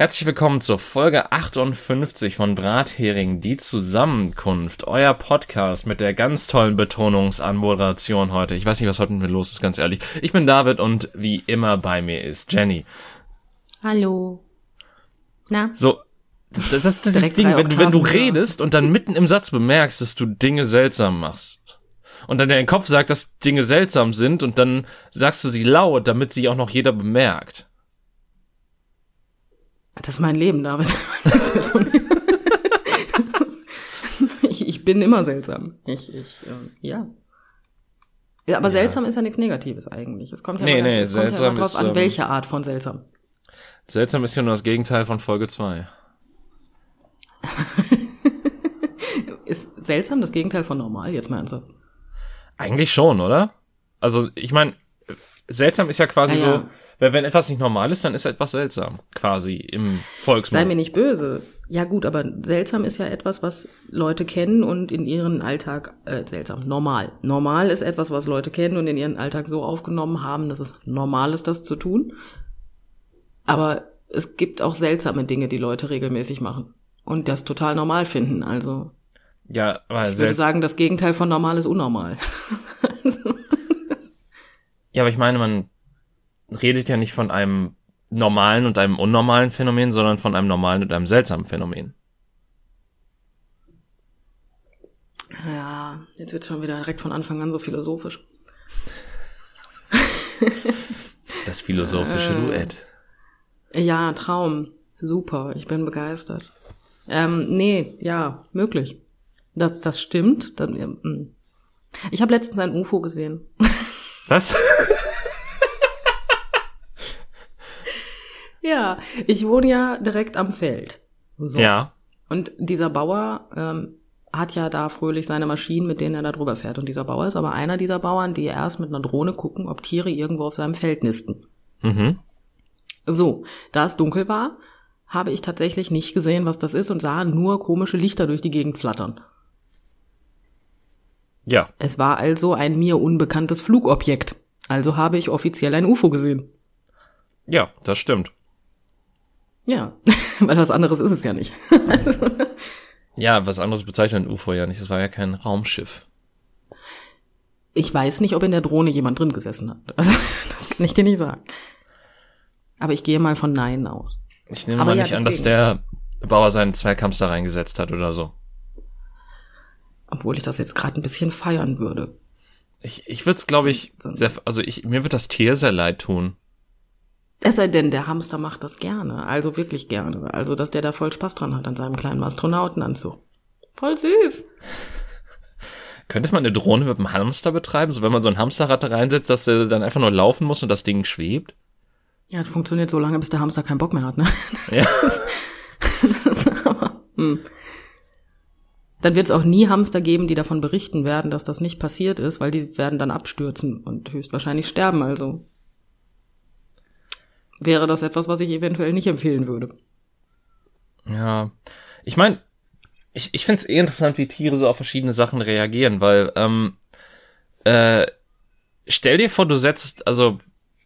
Herzlich willkommen zur Folge 58 von Brathering, die Zusammenkunft, euer Podcast mit der ganz tollen Betonungsanmoderation heute. Ich weiß nicht, was heute mit mir los ist, ganz ehrlich. Ich bin David und wie immer bei mir ist Jenny. Hallo. Na? So, das, das, das ist das Ding, wenn, wenn du redest und dann mitten im Satz bemerkst, dass du Dinge seltsam machst. Und dann dein Kopf sagt, dass Dinge seltsam sind und dann sagst du sie laut, damit sie auch noch jeder bemerkt. Das ist mein Leben, David. ich, ich bin immer seltsam. Ich, ich, äh, ja. ja. Aber ja. seltsam ist ja nichts Negatives eigentlich. Es kommt ja nee, mal, nee, es kommt ja drauf ist, an, ähm, welche Art von seltsam. Seltsam ist ja nur das Gegenteil von Folge 2. ist seltsam das Gegenteil von normal, jetzt mal ernsthaft? Eigentlich schon, oder? Also, ich meine, seltsam ist ja quasi ja. so, weil wenn etwas nicht normal ist, dann ist etwas seltsam, quasi im Volksmund. Sei mir nicht böse. Ja gut, aber seltsam ist ja etwas, was Leute kennen und in ihren Alltag, äh, seltsam, normal. Normal ist etwas, was Leute kennen und in ihren Alltag so aufgenommen haben, dass es normal ist, das zu tun. Aber es gibt auch seltsame Dinge, die Leute regelmäßig machen und das total normal finden, also. Ja, aber ich würde sagen, das Gegenteil von normal ist unnormal. also. Ja, aber ich meine, man redet ja nicht von einem normalen und einem unnormalen Phänomen, sondern von einem normalen und einem seltsamen Phänomen. Ja, jetzt wird schon wieder direkt von Anfang an so philosophisch. Das philosophische äh, Duett. Ja, Traum. Super, ich bin begeistert. Ähm, nee, ja, möglich. Das, das stimmt. Dann, ja, hm. ich habe letztens ein UFO gesehen. Was? Ja, ich wohne ja direkt am Feld. So. Ja. Und dieser Bauer ähm, hat ja da fröhlich seine Maschinen, mit denen er da drüber fährt. Und dieser Bauer ist aber einer dieser Bauern, die erst mit einer Drohne gucken, ob Tiere irgendwo auf seinem Feld nisten. Mhm. So, da es dunkel war, habe ich tatsächlich nicht gesehen, was das ist und sah nur komische Lichter durch die Gegend flattern. Ja. Es war also ein mir unbekanntes Flugobjekt. Also habe ich offiziell ein UFO gesehen. Ja, das stimmt. Ja, weil was anderes ist es ja nicht. ja, was anderes bezeichnet ein UFO ja nicht. Das war ja kein Raumschiff. Ich weiß nicht, ob in der Drohne jemand drin gesessen hat. Also, das kann ich dir nicht sagen. Aber ich gehe mal von Nein aus. Ich nehme Aber mal ja, nicht deswegen. an, dass der Bauer seinen Zweikampf da reingesetzt hat oder so. Obwohl ich das jetzt gerade ein bisschen feiern würde. Ich, ich würde es, glaube ich, sehr, also ich, mir wird das Tier sehr leid tun. Es sei denn, der Hamster macht das gerne, also wirklich gerne. Also, dass der da voll Spaß dran hat an seinem kleinen Astronautenanzug. Voll süß. Könnte man eine Drohne mit einem Hamster betreiben? So, wenn man so ein Hamsterrad reinsetzt, dass der dann einfach nur laufen muss und das Ding schwebt? Ja, das funktioniert so lange, bis der Hamster keinen Bock mehr hat, ne? Ja. Das ist, aber, hm. Dann wird es auch nie Hamster geben, die davon berichten werden, dass das nicht passiert ist, weil die werden dann abstürzen und höchstwahrscheinlich sterben, also wäre das etwas, was ich eventuell nicht empfehlen würde. Ja, ich meine, ich, ich finde es eh interessant, wie Tiere so auf verschiedene Sachen reagieren, weil ähm, äh, stell dir vor, du setzt, also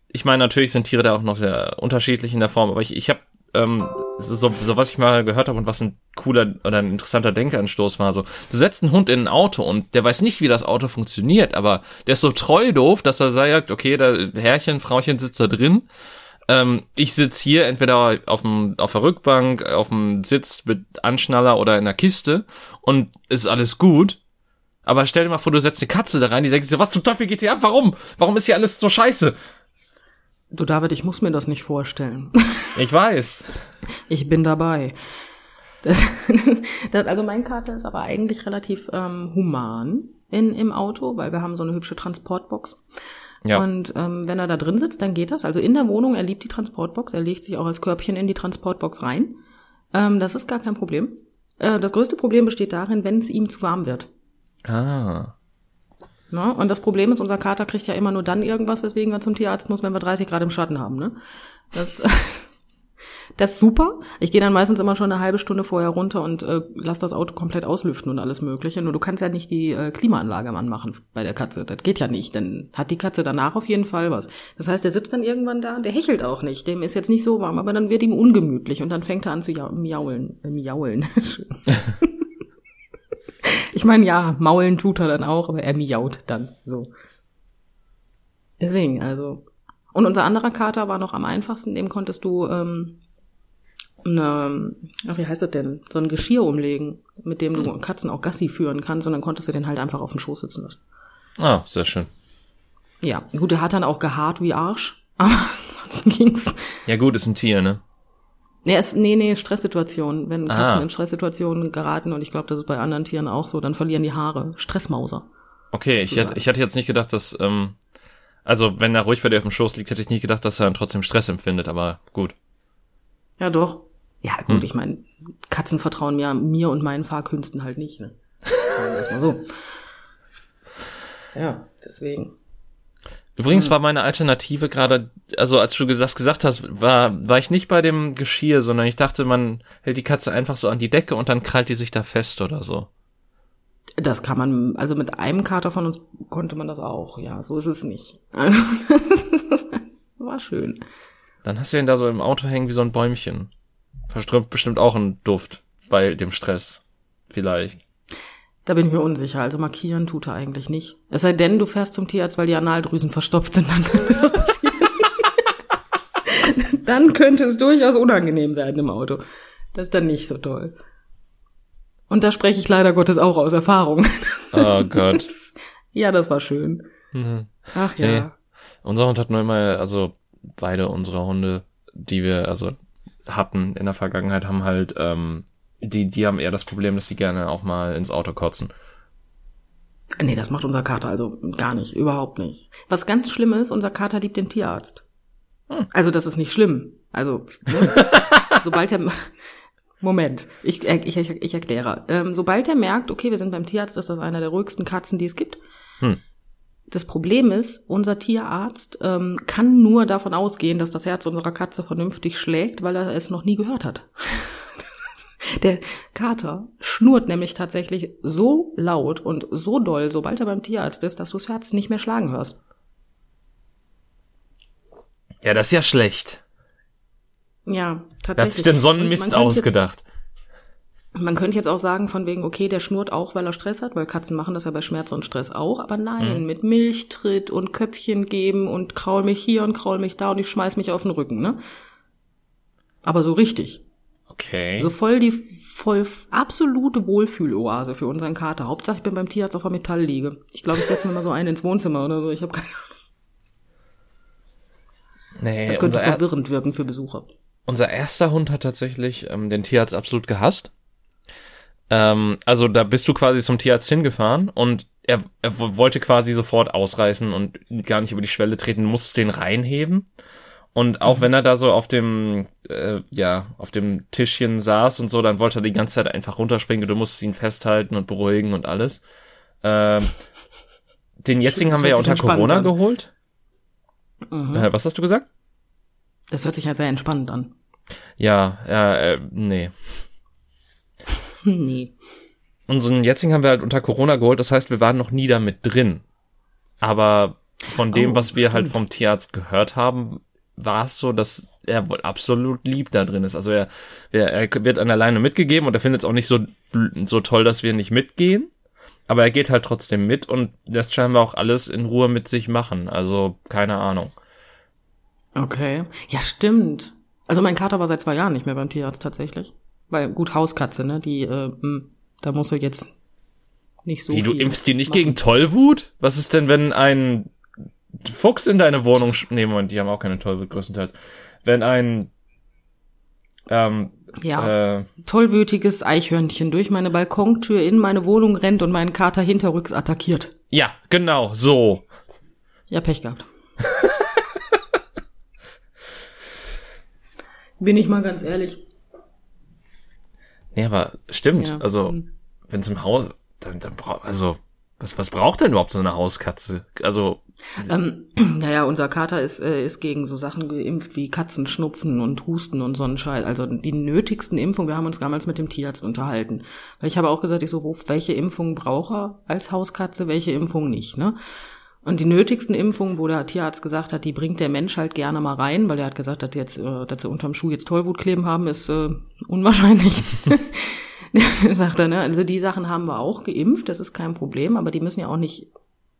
ich meine, natürlich sind Tiere da auch noch sehr unterschiedlich in der Form, aber ich, ich habe ähm, so, so was ich mal gehört habe und was ein cooler oder ein interessanter Denkanstoß war, so, du setzt einen Hund in ein Auto und der weiß nicht, wie das Auto funktioniert, aber der ist so treu doof, dass er sagt, okay, da Herrchen, Frauchen sitzt da drin ähm, ich sitz hier entweder auf, dem, auf der Rückbank, auf dem Sitz mit Anschnaller oder in der Kiste und ist alles gut. Aber stell dir mal vor, du setzt eine Katze da rein, die sagt so, was zum Teufel geht hier ab? Warum? Warum ist hier alles so scheiße? Du David, ich muss mir das nicht vorstellen. Ich weiß. Ich bin dabei. Das, das, also mein Kater ist aber eigentlich relativ ähm, human in, im Auto, weil wir haben so eine hübsche Transportbox. Ja. Und ähm, wenn er da drin sitzt, dann geht das. Also in der Wohnung, er liebt die Transportbox, er legt sich auch als Körbchen in die Transportbox rein. Ähm, das ist gar kein Problem. Äh, das größte Problem besteht darin, wenn es ihm zu warm wird. Ah. Na, und das Problem ist, unser Kater kriegt ja immer nur dann irgendwas, weswegen er zum Tierarzt muss, wenn wir 30 Grad im Schatten haben. Ne? Das, Das ist super. Ich gehe dann meistens immer schon eine halbe Stunde vorher runter und äh, lass das Auto komplett auslüften und alles Mögliche. Nur du kannst ja nicht die äh, Klimaanlage anmachen bei der Katze. Das geht ja nicht. Dann hat die Katze danach auf jeden Fall was. Das heißt, der sitzt dann irgendwann da, der hechelt auch nicht. Dem ist jetzt nicht so warm, aber dann wird ihm ungemütlich und dann fängt er an zu miaulen. Äh, miaulen. ich meine, ja, maulen tut er dann auch, aber er miaut dann so. Deswegen, also. Und unser anderer Kater war noch am einfachsten, dem konntest du ähm, eine, ach, wie heißt das denn, so ein Geschirr umlegen, mit dem du Katzen auch Gassi führen kannst und dann konntest du den halt einfach auf dem Schoß sitzen lassen. Ah, sehr schön. Ja, gut, der hat dann auch gehaart wie Arsch, aber ansonsten ging's. Ja gut, ist ein Tier, ne? Nee, es, nee, nee, Stresssituationen. Wenn Katzen ah. in Stresssituationen geraten, und ich glaube, das ist bei anderen Tieren auch so, dann verlieren die Haare. Stressmauser. Okay, ich, hätte, ich hatte jetzt nicht gedacht, dass, ähm, also wenn er ruhig bei dir auf dem Schoß liegt, hätte ich nie gedacht, dass er dann trotzdem Stress empfindet, aber gut. Ja, doch. Ja, gut, hm. ich meine, Katzen vertrauen mir, mir und meinen Fahrkünsten halt nicht, ne? Erstmal so. Ja, deswegen. Übrigens hm. war meine Alternative gerade, also als du das gesagt hast, war, war ich nicht bei dem Geschirr, sondern ich dachte, man hält die Katze einfach so an die Decke und dann krallt die sich da fest oder so. Das kann man, also mit einem Kater von uns konnte man das auch, ja, so ist es nicht. Also, das war schön. Dann hast du ihn da so im Auto hängen wie so ein Bäumchen. Verströmt bestimmt auch einen Duft bei dem Stress. Vielleicht. Da bin ich mir unsicher. Also markieren tut er eigentlich nicht. Es sei denn, du fährst zum Tierarzt, weil die Analdrüsen verstopft sind, dann könnte das passieren. dann könnte es durchaus unangenehm werden im Auto. Das ist dann nicht so toll. Und da spreche ich leider Gottes auch aus Erfahrung. oh Gott. ja, das war schön. Mhm. Ach ja. Nee. Unser Hund hat nur immer, also beide unsere Hunde, die wir also hatten in der Vergangenheit, haben halt, ähm, die, die haben eher das Problem, dass sie gerne auch mal ins Auto kotzen. Nee, das macht unser Kater also gar nicht, überhaupt nicht. Was ganz schlimm ist, unser Kater liebt den Tierarzt. Hm. Also das ist nicht schlimm. Also ne? sobald er Moment, ich, ich, ich erkläre. Ähm, sobald er merkt, okay, wir sind beim Tierarzt, ist das einer der ruhigsten Katzen, die es gibt. Hm. Das Problem ist, unser Tierarzt ähm, kann nur davon ausgehen, dass das Herz unserer Katze vernünftig schlägt, weil er es noch nie gehört hat. Der Kater schnurrt nämlich tatsächlich so laut und so doll, sobald er beim Tierarzt ist, dass du das Herz nicht mehr schlagen hörst. Ja, das ist ja schlecht. Ja, tatsächlich. Wer hat sich denn so einen Mist ausgedacht? Man könnte jetzt auch sagen, von wegen, okay, der schnurrt auch, weil er Stress hat, weil Katzen machen das ja bei Schmerz und Stress auch, aber nein, mhm. mit Milchtritt und Köpfchen geben und kraul mich hier und kraul mich da und ich schmeiß mich auf den Rücken, ne? Aber so richtig. Okay. So voll die voll absolute Wohlfühloase für unseren Kater. Hauptsache, ich bin beim Tierarzt auf der Metallliege. Ich glaube, ich setze mir mal so einen ins Wohnzimmer oder so. Ich habe keine Nee, das könnte verwirrend wirken für Besucher. Unser erster Hund hat tatsächlich ähm, den Tierarzt absolut gehasst. Ähm, also da bist du quasi zum Tierarzt hingefahren und er, er wollte quasi sofort ausreißen und gar nicht über die Schwelle treten, du musstest den reinheben. Und auch mhm. wenn er da so auf dem, äh, ja, auf dem Tischchen saß und so, dann wollte er die ganze Zeit einfach runterspringen. Du musstest ihn festhalten und beruhigen und alles. Ähm, den jetzigen haben wir ja unter Corona an. geholt. Mhm. Äh, was hast du gesagt? Das hört sich ja sehr entspannt an. Ja, ja, äh, nee. nee. Unseren jetzigen haben wir halt unter Corona geholt, das heißt, wir waren noch nie damit drin. Aber von dem, oh, was wir halt stimmt. halt vom Tierarzt gehört haben, war es so, dass er wohl absolut lieb da drin ist. Also er, er, er wird an der Leine mitgegeben und er findet es auch nicht so, so toll, dass wir nicht mitgehen. Aber er geht halt trotzdem mit und lässt scheinbar auch alles in Ruhe mit sich machen. Also keine Ahnung. Okay. Ja, stimmt. Also mein Kater war seit zwei Jahren nicht mehr beim Tierarzt tatsächlich. Weil, gut, Hauskatze, ne? Die, äh, hm, da muss er jetzt nicht so. Wie, du impfst die nicht machen. gegen Tollwut? Was ist denn, wenn ein Fuchs in deine Wohnung, nee, Moment, die haben auch keine Tollwut größtenteils. Wenn ein, ähm, ja, äh, tollwütiges Eichhörnchen durch meine Balkontür in meine Wohnung rennt und meinen Kater hinterrücks attackiert. Ja, genau, so. Ja, Pech gehabt. Bin ich mal ganz ehrlich. Nee, aber stimmt. Ja. Also, wenn es im Haus, dann, dann braucht, also, Was, was braucht denn überhaupt so eine Hauskatze? Also. Ähm, naja, unser Kater ist, äh, ist gegen so Sachen geimpft wie Katzenschnupfen und Husten und so einen Scheiß. Also die nötigsten Impfungen, wir haben uns damals mit dem Tierarzt unterhalten. Weil ich habe auch gesagt, ich so, welche Impfungen braucht er als Hauskatze, welche Impfungen nicht, ne? Und die nötigsten Impfungen, wo der Tierarzt gesagt hat, die bringt der Mensch halt gerne mal rein, weil er hat gesagt, dass, jetzt, äh, dass sie unterm Schuh jetzt Tollwut kleben haben, ist äh, unwahrscheinlich. sagt er, ne? Also die Sachen haben wir auch geimpft, das ist kein Problem, aber die müssen ja auch nicht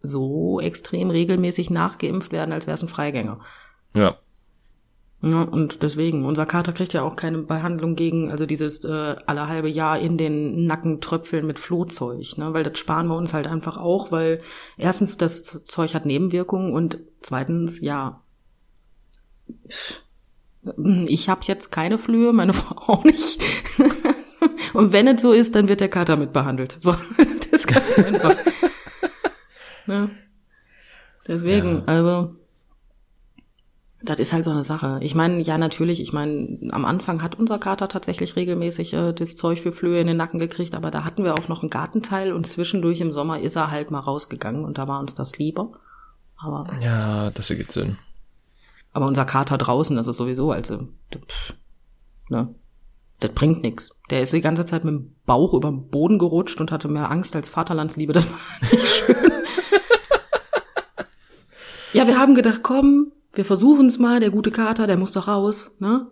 so extrem regelmäßig nachgeimpft werden, als wäre es ein Freigänger. Ja. Ja, und deswegen, unser Kater kriegt ja auch keine Behandlung gegen, also dieses äh, alle halbe Jahr in den Nacken tröpfeln mit Flohzeug, ne? Weil das sparen wir uns halt einfach auch, weil erstens das Zeug hat Nebenwirkungen und zweitens, ja, ich habe jetzt keine Flöhe, meine Frau auch nicht. und wenn es so ist, dann wird der Kater mit behandelt. So, das ist ganz einfach. ne? Deswegen, ja. also das ist halt so eine Sache. Ich meine, ja, natürlich, ich meine, am Anfang hat unser Kater tatsächlich regelmäßig äh, das Zeug für Flöhe in den Nacken gekriegt, aber da hatten wir auch noch einen Gartenteil und zwischendurch im Sommer ist er halt mal rausgegangen und da war uns das lieber. Aber. Ja, das ergibt Sinn. Aber unser Kater draußen, das ist sowieso, also, pff, ne? Das bringt nix. Der ist die ganze Zeit mit dem Bauch über den Boden gerutscht und hatte mehr Angst als Vaterlandsliebe. Das war nicht schön. ja, wir haben gedacht, komm, wir versuchen's mal, der gute Kater, der muss doch raus, ne?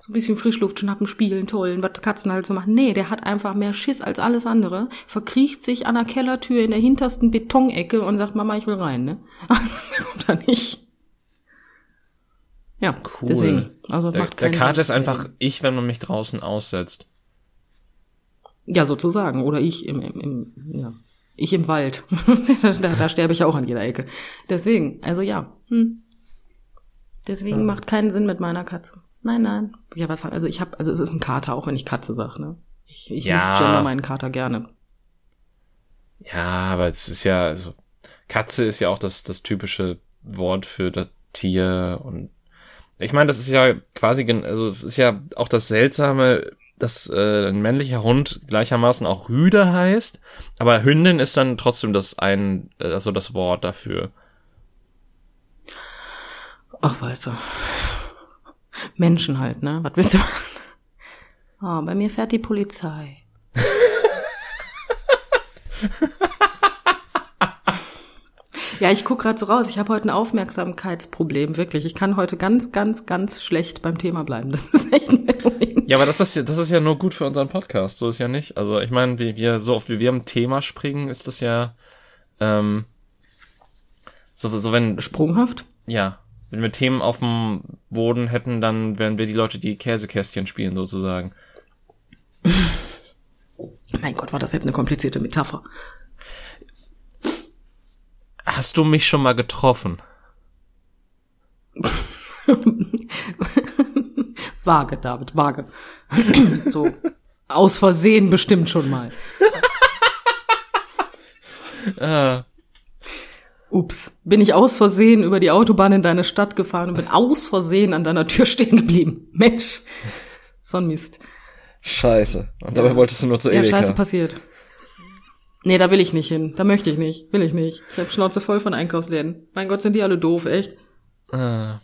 So ein bisschen Frischluft schnappen, spielen, tollen, was Katzen halt so machen. Nee, der hat einfach mehr Schiss als alles andere, verkriecht sich an der Kellertür in der hintersten Betonecke und sagt, Mama, ich will rein, ne? kommt er nicht. Ja, cool. deswegen. Also der, macht der Kater ist einfach ich, wenn man mich draußen aussetzt. Ja, sozusagen. Oder ich im, im, im ja. Ich im Wald. da, da sterbe ich auch an jeder Ecke. Deswegen, also ja. Hm. Deswegen ja. macht keinen Sinn mit meiner Katze. Nein, nein. Ja, was also ich habe also es ist ein Kater, auch wenn ich Katze sag, ne? Ich, ich ja. misgender meinen Kater gerne. Ja, aber es ist ja also Katze ist ja auch das das typische Wort für das Tier und ich meine, das ist ja quasi also es ist ja auch das seltsame dass äh, ein männlicher Hund gleichermaßen auch Rüde heißt, aber Hündin ist dann trotzdem das ein also das Wort dafür. Ach, weißt du. Menschen halt, ne? Was willst du machen? Oh, bei mir fährt die Polizei. ja, ich guck gerade so raus. Ich habe heute ein Aufmerksamkeitsproblem, wirklich. Ich kann heute ganz, ganz, ganz schlecht beim Thema bleiben. Das ist echt ein Problem. Ja, aber das ist ja, das ist ja nur gut für unseren Podcast. So ist ja nicht. Also ich meine, wie wir so oft wie wir am Thema springen, ist das ja ähm, so, so wenn sprunghaft. Ja, wenn wir Themen auf dem Boden hätten, dann wären wir die Leute, die Käsekästchen spielen, sozusagen. mein Gott, war das jetzt eine komplizierte Metapher. Hast du mich schon mal getroffen? vage, David, vage. so, aus Versehen bestimmt schon mal. ah. Ups, bin ich aus Versehen über die Autobahn in deine Stadt gefahren und bin aus Versehen an deiner Tür stehen geblieben. Mensch, so ein Mist. Scheiße. Und dabei ja. wolltest du nur zu Erika. Ja, scheiße passiert. Nee, da will ich nicht hin. Da möchte ich nicht. Will ich nicht. Ich hab Schnauze voll von Einkaufsläden. Mein Gott, sind die alle doof, echt. Ah.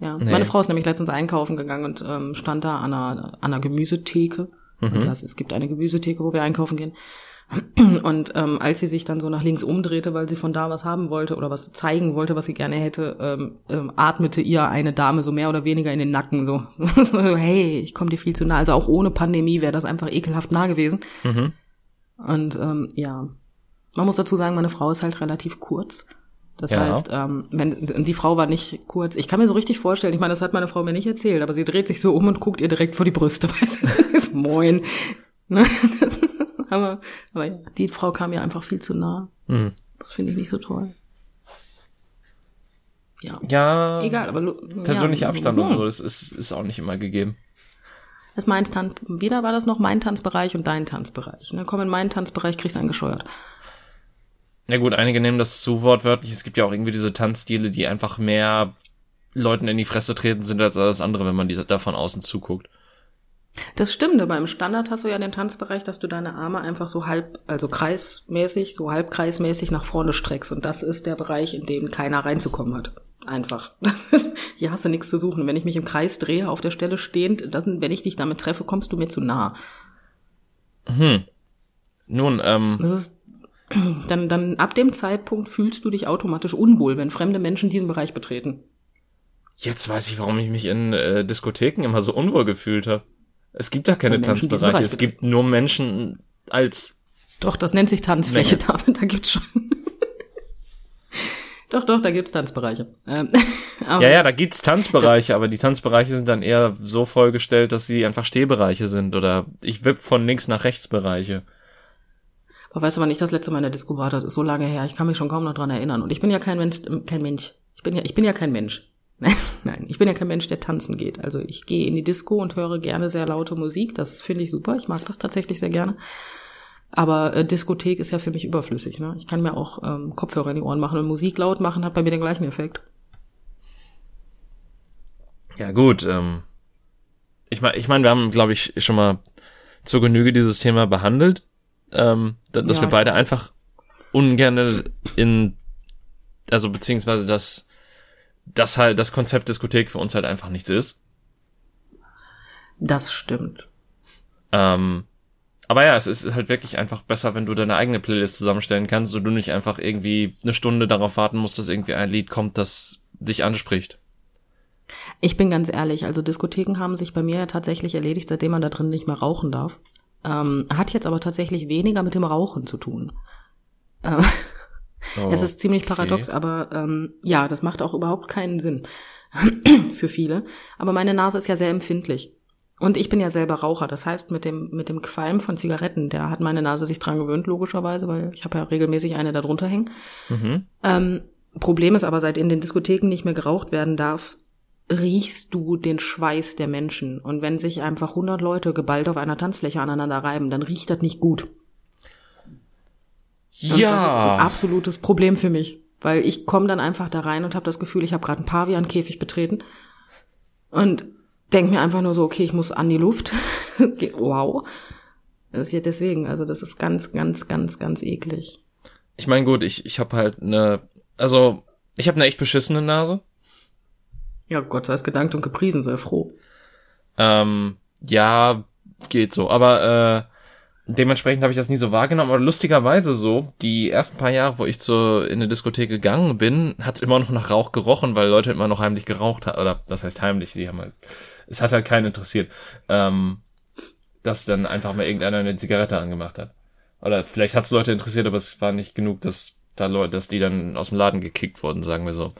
Ja, nee. meine Frau ist nämlich letztens einkaufen gegangen und ähm, stand da an einer, an einer Gemüsetheke. Mhm. Und ja, es gibt eine Gemüsetheke, wo wir einkaufen gehen. Und ähm, als sie sich dann so nach links umdrehte, weil sie von da was haben wollte oder was zeigen wollte, was sie gerne hätte, ähm, ähm, atmete ihr eine Dame so mehr oder weniger in den Nacken. So, so hey, ich komme dir viel zu nah. Also auch ohne Pandemie wäre das einfach ekelhaft nah gewesen. Mhm. Und ähm, ja, man muss dazu sagen, meine Frau ist halt relativ kurz. Das ja. heißt, ähm, wenn die Frau war nicht kurz, ich kann mir so richtig vorstellen, ich meine, das hat meine Frau mir nicht erzählt, aber sie dreht sich so um und guckt ihr direkt vor die Brüste, weißt du, moin. Ne? aber, aber ja, die Frau kam mir einfach viel zu nah. Mhm. Das finde ich nicht so toll. Ja. Ja. Egal, aber persönlicher ja, Abstand und so, das ist, ist auch nicht immer gegeben. Das ist mein Tanz, wieder war das noch mein Tanzbereich und dein Tanzbereich. Ne? Komm in meinen Tanzbereich, kriegst du einen gescheuert. Ja gut, einige nehmen das zu wortwörtlich. Es gibt ja auch irgendwie diese Tanzstile, die einfach mehr Leuten in die Fresse treten sind als alles andere, wenn man die da von außen zuguckt. Das stimmt, aber im Standard hast du ja den Tanzbereich, dass du deine Arme einfach so halb, also kreismäßig, so halbkreismäßig nach vorne streckst. Und das ist der Bereich, in dem keiner reinzukommen hat. Einfach. Hier hast du nichts zu suchen. Wenn ich mich im Kreis drehe, auf der Stelle stehend, dann, wenn ich dich damit treffe, kommst du mir zu nah. Hm. Nun, ähm. Das ist, dann, dann ab dem Zeitpunkt fühlst du dich automatisch unwohl, wenn fremde Menschen diesen Bereich betreten. Jetzt weiß ich, warum ich mich in äh, Diskotheken immer so unwohl gefühlt habe. Es gibt da keine Tanzbereiche. Es gibt nur Menschen als. Doch, das nennt sich Tanzfläche, David. Da gibt's schon. doch, doch, da gibt's Tanzbereiche. Ähm, ja, ja, da gibt's Tanzbereiche, aber die Tanzbereiche sind dann eher so vollgestellt, dass sie einfach Stehbereiche sind oder ich wipp von links nach rechts Bereiche. Aber weißt du, wann ich das letzte Mal in der Disco war? Das ist so lange her. Ich kann mich schon kaum noch dran erinnern. Und ich bin ja kein Mensch, kein Mensch. Ich bin ja, ich bin ja kein Mensch. Nein, ich bin ja kein Mensch, der tanzen geht. Also ich gehe in die Disco und höre gerne sehr laute Musik. Das finde ich super. Ich mag das tatsächlich sehr gerne. Aber äh, Diskothek ist ja für mich überflüssig. Ne? Ich kann mir auch ähm, Kopfhörer in die Ohren machen und Musik laut machen, hat bei mir den gleichen Effekt. Ja gut. Ähm, ich meine, ich mein, wir haben, glaube ich, schon mal zur Genüge dieses Thema behandelt, ähm, dass ja, wir beide einfach ungern in, also beziehungsweise das dass halt das Konzept Diskothek für uns halt einfach nichts ist. Das stimmt. Ähm, aber ja, es ist halt wirklich einfach besser, wenn du deine eigene Playlist zusammenstellen kannst und du nicht einfach irgendwie eine Stunde darauf warten musst, dass irgendwie ein Lied kommt, das dich anspricht. Ich bin ganz ehrlich, also Diskotheken haben sich bei mir ja tatsächlich erledigt, seitdem man da drin nicht mehr rauchen darf. Ähm, hat jetzt aber tatsächlich weniger mit dem Rauchen zu tun. Ähm, Oh, es ist ziemlich paradox, okay. aber ähm, ja, das macht auch überhaupt keinen Sinn für viele. Aber meine Nase ist ja sehr empfindlich. Und ich bin ja selber Raucher. Das heißt, mit dem, mit dem Qualm von Zigaretten, der hat meine Nase sich dran gewöhnt, logischerweise, weil ich habe ja regelmäßig eine da drunter hängen. Mhm. Ähm, Problem ist aber, seit in den Diskotheken nicht mehr geraucht werden darf, riechst du den Schweiß der Menschen. Und wenn sich einfach 100 Leute geballt auf einer Tanzfläche aneinander reiben, dann riecht das nicht gut. Und ja. das ist ein absolutes Problem für mich, weil ich komme dann einfach da rein und habe das Gefühl, ich habe gerade einen Pavian-Käfig betreten und denk mir einfach nur so, okay, ich muss an die Luft. wow. Das ist ja deswegen, also das ist ganz, ganz, ganz, ganz eklig. Ich meine, gut, ich, ich habe halt eine, also ich habe eine echt beschissene Nase. Ja, Gott sei es gedankt und gepriesen, sei froh. Ähm, ja, geht so. Aber äh, dementsprechend habe ich das nie so wahrgenommen, aber lustigerweise so, die ersten paar Jahre, wo ich zur, in eine Diskothek gegangen bin, hat es immer noch nach Rauch gerochen, weil Leute immer noch heimlich geraucht haben, oder das heißt heimlich, die haben halt, es hat halt keinen interessiert, ähm, dass dann einfach mal irgendeiner eine Zigarette angemacht hat. Oder vielleicht hat es Leute interessiert, aber es war nicht genug, dass da Leute, dass die dann aus dem Laden gekickt wurden, sagen wir so.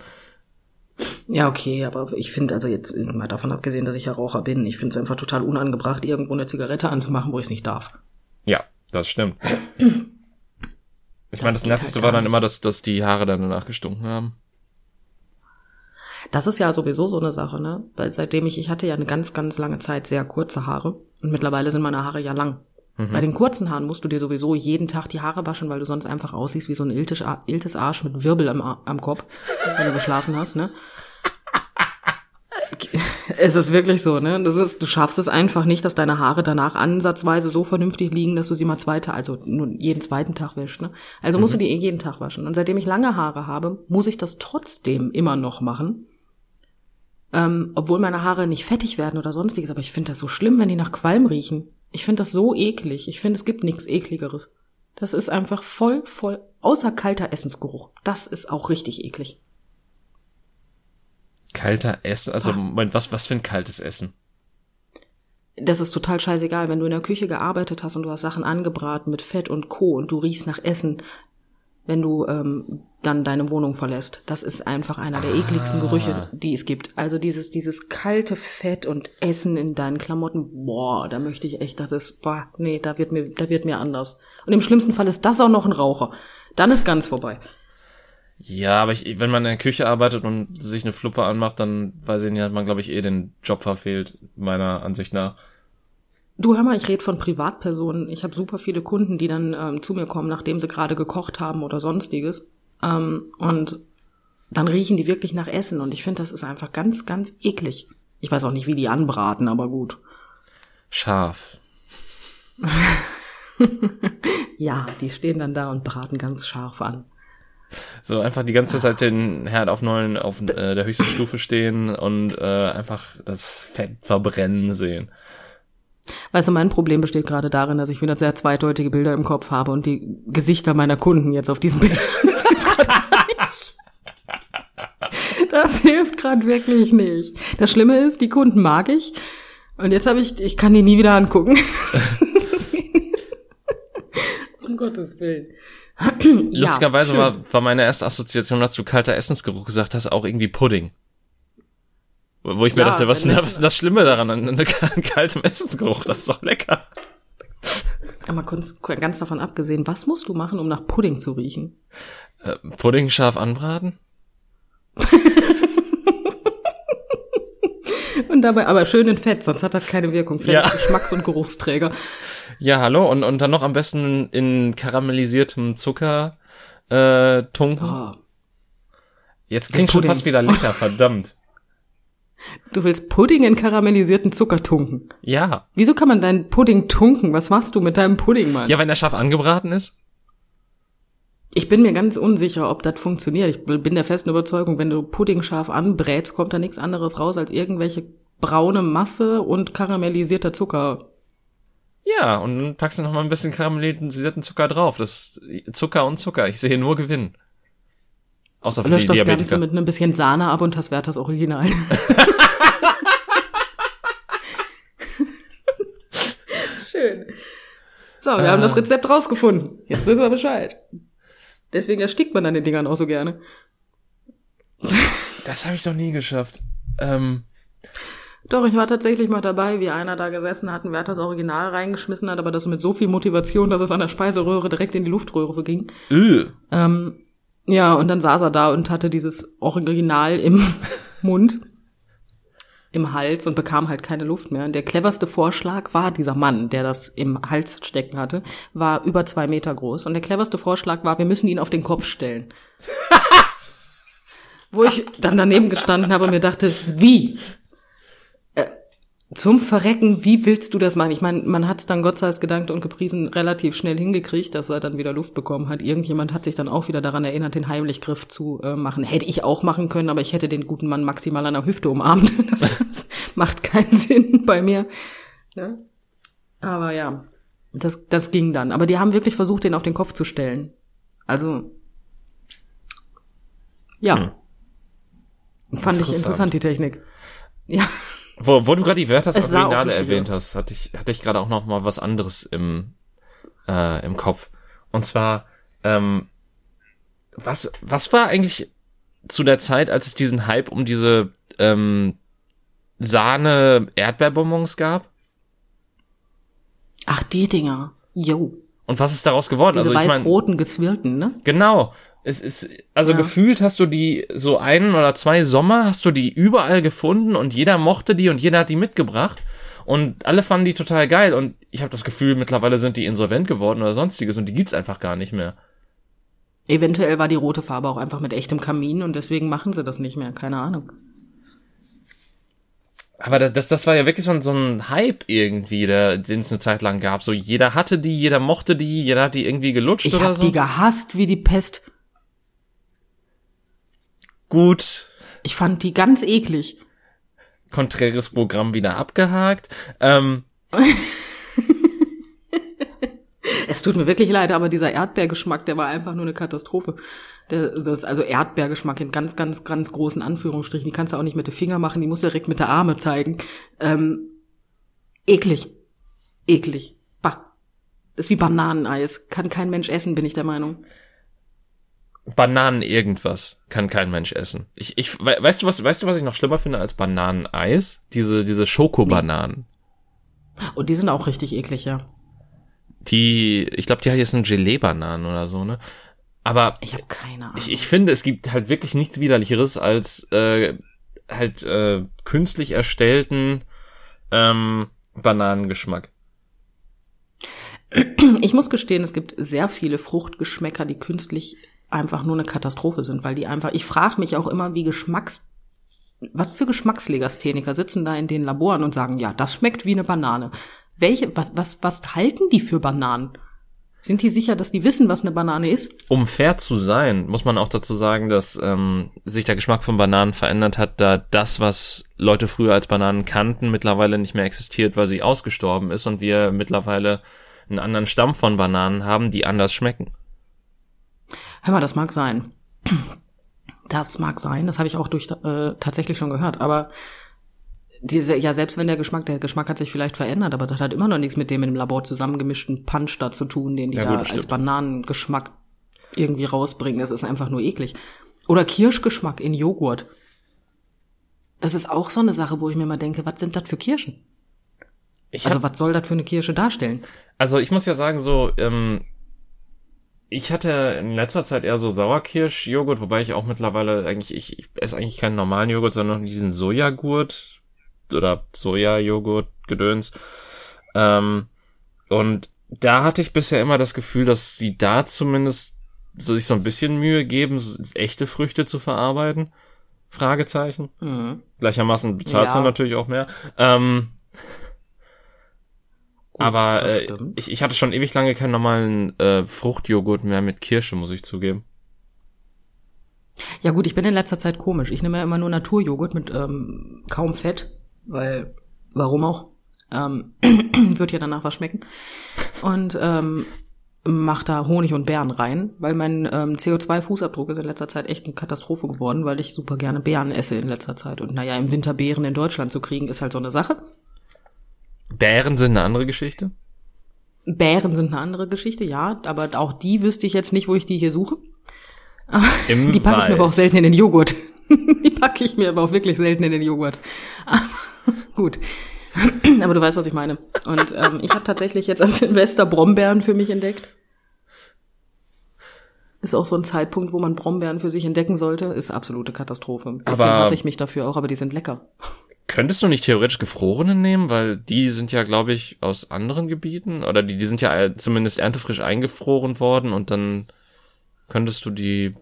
Ja, okay, aber ich finde, also jetzt mal davon abgesehen, dass ich ja Raucher bin, ich finde es einfach total unangebracht, irgendwo eine Zigarette anzumachen, wo ich es nicht darf. Ja, das stimmt. Ich meine, das Nervigste halt war dann immer, dass, dass die Haare dann danach gestunken haben. Das ist ja sowieso so eine Sache, ne? Weil seitdem ich, ich hatte ja eine ganz, ganz lange Zeit sehr kurze Haare und mittlerweile sind meine Haare ja lang. Mhm. Bei den kurzen Haaren musst du dir sowieso jeden Tag die Haare waschen, weil du sonst einfach aussiehst wie so ein iltes Arsch mit Wirbel am, am Kopf, wenn du geschlafen hast, ne? Es ist wirklich so, ne? Das ist, du schaffst es einfach nicht, dass deine Haare danach ansatzweise so vernünftig liegen, dass du sie mal zweite, also nur jeden zweiten Tag wäschst, ne? Also musst mhm. du die eh jeden Tag waschen. Und seitdem ich lange Haare habe, muss ich das trotzdem immer noch machen. Ähm, obwohl meine Haare nicht fettig werden oder sonstiges, aber ich finde das so schlimm, wenn die nach Qualm riechen. Ich finde das so eklig. Ich finde, es gibt nichts ekligeres. Das ist einfach voll, voll, außer kalter Essensgeruch. Das ist auch richtig eklig. Kalter Essen? Also, Moment, was, was für ein kaltes Essen? Das ist total scheißegal, wenn du in der Küche gearbeitet hast und du hast Sachen angebraten mit Fett und Co. und du riechst nach Essen, wenn du ähm, dann deine Wohnung verlässt. Das ist einfach einer der ah. ekligsten Gerüche, die es gibt. Also dieses, dieses kalte Fett und Essen in deinen Klamotten, boah, da möchte ich echt, das ist, boah, nee, da wird mir, da wird mir anders. Und im schlimmsten Fall ist das auch noch ein Raucher. Dann ist ganz vorbei. Ja, aber ich, wenn man in der Küche arbeitet und sich eine Fluppe anmacht, dann weiß ich nicht, hat man, glaube ich, eh den Job verfehlt, meiner Ansicht nach. Du hör mal, ich rede von Privatpersonen. Ich habe super viele Kunden, die dann ähm, zu mir kommen, nachdem sie gerade gekocht haben oder sonstiges. Ähm, und dann riechen die wirklich nach Essen. Und ich finde, das ist einfach ganz, ganz eklig. Ich weiß auch nicht, wie die anbraten, aber gut. Scharf. ja, die stehen dann da und braten ganz scharf an. So einfach die ganze Zeit den Herd auf neun auf äh, der höchsten Stufe stehen und äh, einfach das Fett verbrennen sehen. Weißt du, mein Problem besteht gerade darin, dass ich wieder sehr zweideutige Bilder im Kopf habe und die Gesichter meiner Kunden jetzt auf diesem Bild. Das hilft gerade wirklich nicht. Das Schlimme ist, die Kunden mag ich. Und jetzt habe ich, ich kann die nie wieder angucken. um Gottes Willen. Lustigerweise ja, war, war meine erste Assoziation, du kalter Essensgeruch gesagt hast, auch irgendwie Pudding. Wo ich mir ja, dachte, was, ist das Schlimme daran, an, an kaltem Essensgeruch? Das ist doch lecker. Aber ganz davon abgesehen, was musst du machen, um nach Pudding zu riechen? Äh, Pudding scharf anbraten? dabei aber schön in Fett, sonst hat das keine Wirkung. Fett ja. Geschmacks- und Geruchsträger. Ja, hallo. Und, und dann noch am besten in karamellisiertem Zucker äh, tunken. Oh. Jetzt klingt schon fast wieder lecker, verdammt. Du willst Pudding in karamellisierten Zucker tunken? Ja. Wieso kann man deinen Pudding tunken? Was machst du mit deinem Pudding, Mann? Ja, wenn er scharf angebraten ist. Ich bin mir ganz unsicher, ob das funktioniert. Ich bin der festen Überzeugung, wenn du Pudding scharf anbrätst, kommt da nichts anderes raus als irgendwelche braune Masse und karamellisierter Zucker. Ja, und dann packst du noch mal ein bisschen karamellisierten Zucker drauf. Das ist Zucker und Zucker. Ich sehe nur Gewinn. Außer für Lösch die das Diabetiker. Ganze mit einem bisschen Sahne ab und das Werthers Original. Schön. So, wir äh. haben das Rezept rausgefunden. Jetzt wissen wir Bescheid. Deswegen erstickt man an den Dingern auch so gerne. Das habe ich doch nie geschafft. Ähm. Doch, ich war tatsächlich mal dabei, wie einer da gesessen hat, ein Werthers Original reingeschmissen hat, aber das mit so viel Motivation, dass es an der Speiseröhre direkt in die Luftröhre ging. Öh. Ähm, ja, und dann saß er da und hatte dieses Original im Mund, im Hals und bekam halt keine Luft mehr. Und der cleverste Vorschlag war dieser Mann, der das im Hals stecken hatte, war über zwei Meter groß. Und der cleverste Vorschlag war, wir müssen ihn auf den Kopf stellen. Wo ich dann daneben gestanden habe und mir dachte, wie? Zum Verrecken, wie willst du das machen? Ich meine, man hat es dann Gott sei Dank gedankt und gepriesen relativ schnell hingekriegt, dass er dann wieder Luft bekommen hat. Irgendjemand hat sich dann auch wieder daran erinnert, den Heimlichgriff zu äh, machen. Hätte ich auch machen können, aber ich hätte den guten Mann maximal an der Hüfte umarmt. Das, das macht keinen Sinn bei mir. Ja? Aber ja, das, das ging dann. Aber die haben wirklich versucht, den auf den Kopf zu stellen. Also, ja. Hm. Fand ich interessant, die Technik. Ja. Wo, wo du gerade die Wörter Originale erwähnt hast, hatte ich, hatte ich gerade auch noch mal was anderes im, äh, im Kopf. Und zwar, ähm, was, was war eigentlich zu der Zeit, als es diesen Hype um diese ähm, Sahne-Erdbeerbonbons gab? Ach, die Dinger. Jo. Und was ist daraus geworden? Diese also ich weiß-roten gezwirlten, ne? Genau. Es ist, also ja. gefühlt hast du die so einen oder zwei Sommer, hast du die überall gefunden und jeder mochte die und jeder hat die mitgebracht. Und alle fanden die total geil. Und ich habe das Gefühl, mittlerweile sind die insolvent geworden oder sonstiges und die gibt's einfach gar nicht mehr. Eventuell war die rote Farbe auch einfach mit echtem Kamin und deswegen machen sie das nicht mehr. Keine Ahnung. Aber das, das, das war ja wirklich so ein, so ein Hype irgendwie, der, den es eine Zeit lang gab. So jeder hatte die, jeder mochte die, jeder hat die irgendwie gelutscht ich oder hab so. Ich die gehasst wie die Pest. Gut. Ich fand die ganz eklig. Konträres Programm wieder abgehakt. Ähm. es tut mir wirklich leid, aber dieser Erdbeergeschmack, der war einfach nur eine Katastrophe. Der, das, also Erdbeergeschmack in ganz, ganz, ganz großen Anführungsstrichen. Die kannst du auch nicht mit den Finger machen, die musst du direkt mit der Arme zeigen. Ähm, eklig. Eklig. Bah. Das ist wie Bananeneis. Kann kein Mensch essen, bin ich der Meinung. Bananen irgendwas kann kein Mensch essen. Ich, ich, weißt du was, weißt du was ich noch schlimmer finde als Bananeneis? Diese, diese Schokobananen. Und die sind auch richtig eklig, ja. Die, ich glaube, die heißen Gelee-Bananen oder so, ne? Aber ich habe keine Ahnung. Ich, ich finde, es gibt halt wirklich nichts widerlicheres als äh, halt äh, künstlich erstellten ähm, Bananengeschmack. Ich muss gestehen, es gibt sehr viele Fruchtgeschmäcker, die künstlich einfach nur eine Katastrophe sind, weil die einfach, ich frage mich auch immer, wie Geschmacks, was für Geschmackslegastheniker sitzen da in den Laboren und sagen, ja, das schmeckt wie eine Banane. Welche, was, was, was halten die für Bananen? Sind die sicher, dass die wissen, was eine Banane ist? Um fair zu sein, muss man auch dazu sagen, dass ähm, sich der Geschmack von Bananen verändert hat, da das, was Leute früher als Bananen kannten, mittlerweile nicht mehr existiert, weil sie ausgestorben ist und wir mittlerweile einen anderen Stamm von Bananen haben, die anders schmecken. Hör mal, das mag sein. Das mag sein, das habe ich auch durch äh, tatsächlich schon gehört, aber diese, ja, selbst wenn der Geschmack, der Geschmack hat sich vielleicht verändert, aber das hat immer noch nichts mit dem im Labor zusammengemischten Punch da zu tun, den die ja, gut, da als Bananengeschmack irgendwie rausbringen. Es ist einfach nur eklig. Oder Kirschgeschmack in Joghurt. Das ist auch so eine Sache, wo ich mir mal denke, was sind das für Kirschen? Ich also was soll das für eine Kirsche darstellen? Also ich muss ja sagen, so, ähm, ich hatte in letzter Zeit eher so Sauerkirsch-Joghurt, wobei ich auch mittlerweile eigentlich, ich, ich esse eigentlich keinen normalen Joghurt, sondern diesen Sojagurt oder Soja-Joghurt, Gedöns. Ähm, und da hatte ich bisher immer das Gefühl, dass sie da zumindest so sich so ein bisschen Mühe geben, so echte Früchte zu verarbeiten. Fragezeichen. Mhm. Gleichermaßen bezahlt ja. sie natürlich auch mehr. Ähm, Gut, aber äh, ich, ich hatte schon ewig lange keinen normalen äh, Fruchtjoghurt mehr mit Kirsche, muss ich zugeben. Ja gut, ich bin in letzter Zeit komisch. Ich nehme ja immer nur Naturjoghurt mit ähm, kaum Fett weil warum auch? Ähm, wird ja danach was schmecken. Und ähm, mach da Honig und Beeren rein, weil mein ähm, CO2-Fußabdruck ist in letzter Zeit echt eine Katastrophe geworden, weil ich super gerne Beeren esse in letzter Zeit. Und naja, im Winter Beeren in Deutschland zu kriegen, ist halt so eine Sache. Bären sind eine andere Geschichte? Bären sind eine andere Geschichte, ja, aber auch die wüsste ich jetzt nicht, wo ich die hier suche. Im die packe ich mir aber auch selten in den Joghurt. die packe ich mir aber auch wirklich selten in den Joghurt. Gut. Aber du weißt, was ich meine. Und ähm, ich habe tatsächlich jetzt an Silvester Brombeeren für mich entdeckt. Ist auch so ein Zeitpunkt, wo man Brombeeren für sich entdecken sollte. Ist absolute Katastrophe. Deswegen hasse ich mich dafür auch, aber die sind lecker. Könntest du nicht theoretisch gefrorene nehmen, weil die sind ja, glaube ich, aus anderen Gebieten oder die, die sind ja äh, zumindest erntefrisch eingefroren worden und dann könntest du die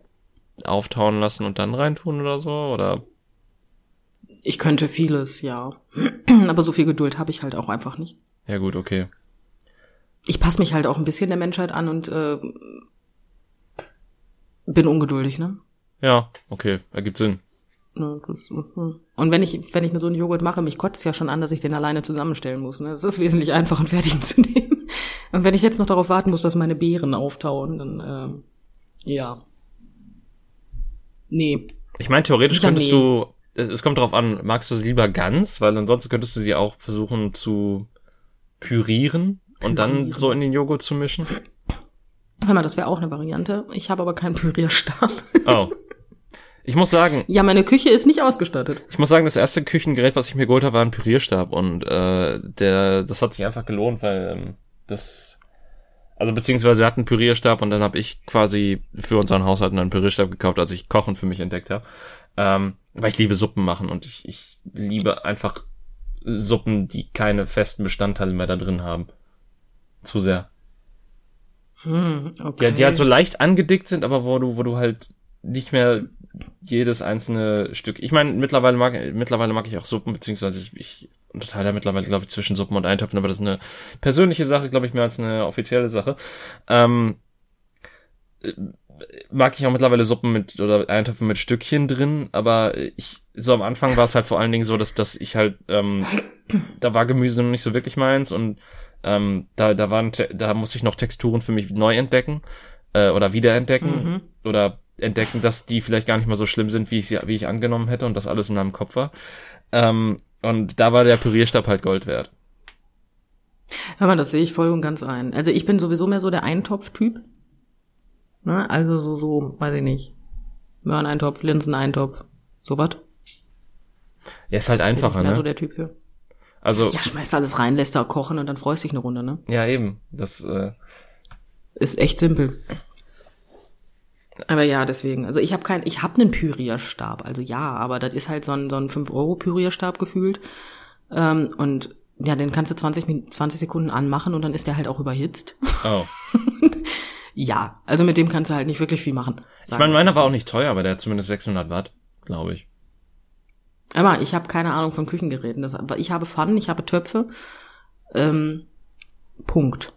auftauen lassen und dann reintun oder so oder ich könnte vieles, ja. Aber so viel Geduld habe ich halt auch einfach nicht. Ja gut, okay. Ich passe mich halt auch ein bisschen der Menschheit an und äh, bin ungeduldig, ne? Ja, okay, ergibt Sinn. Und wenn ich, wenn ich mir so einen Joghurt mache, mich kotzt ja schon an, dass ich den alleine zusammenstellen muss. Ne? Das ist wesentlich einfacher, einen fertigen zu nehmen. Und wenn ich jetzt noch darauf warten muss, dass meine Beeren auftauen, dann äh, ja. Nee. Ich meine, theoretisch könntest nee. du es, es kommt darauf an, magst du sie lieber ganz, weil ansonsten könntest du sie auch versuchen zu pürieren und dann so in den Joghurt zu mischen. Hör mal, das wäre auch eine Variante. Ich habe aber keinen Pürierstab. Oh. Ich muss sagen. Ja, meine Küche ist nicht ausgestattet. Ich muss sagen, das erste Küchengerät, was ich mir geholt habe, war ein Pürierstab und äh, der, das hat sich einfach gelohnt, weil ähm, das, also beziehungsweise wir hatten einen Pürierstab und dann habe ich quasi für unseren Haushalt einen Pürierstab gekauft, als ich Kochen für mich entdeckt habe. Ähm, weil ich liebe Suppen machen und ich, ich liebe einfach Suppen, die keine festen Bestandteile mehr da drin haben. Zu sehr. Hm, okay. Die, die halt so leicht angedickt sind, aber wo du, wo du halt nicht mehr jedes einzelne Stück. Ich meine, mittlerweile mag mittlerweile mag ich auch Suppen, beziehungsweise ich unterteile ja mittlerweile, glaube ich, zwischen Suppen und Eintöpfen, aber das ist eine persönliche Sache, glaube ich, mehr als eine offizielle Sache. Ähm, mag ich auch mittlerweile Suppen mit oder Eintöpfe mit Stückchen drin, aber ich so am Anfang war es halt vor allen Dingen so, dass dass ich halt ähm, da war Gemüse noch nicht so wirklich meins und ähm, da da waren da musste ich noch Texturen für mich neu entdecken äh, oder wiederentdecken mhm. oder entdecken, dass die vielleicht gar nicht mal so schlimm sind, wie ich sie wie ich angenommen hätte und das alles in meinem Kopf war. Ähm, und da war der Pürierstab halt Gold wert. Hör mal, das sehe ich voll und ganz ein. Also ich bin sowieso mehr so der Eintopf-Typ. Ne? Also so, so, weiß ich nicht. Möhreneintopf, Linseneintopf, sowas. Ja, ist halt einfacher, Bin ich mehr ne? so der Typ für. Also. Ja, schmeißt alles rein, lässt da kochen und dann freust dich eine Runde, ne? Ja, eben. Das äh ist echt simpel. Aber ja, deswegen. Also ich habe keinen, ich habe einen Pürierstab, also ja, aber das ist halt so ein, so ein 5-Euro-Pürierstab gefühlt. Ähm, und ja, den kannst du 20, 20 Sekunden anmachen und dann ist der halt auch überhitzt. Oh. Ja, also mit dem kannst du halt nicht wirklich viel machen. Ich meine, meiner war auch nicht teuer, aber der hat zumindest 600 Watt, glaube ich. Aber ich habe keine Ahnung von Küchengeräten. Das, ich habe Pfannen, ich habe Töpfe. Ähm, Punkt.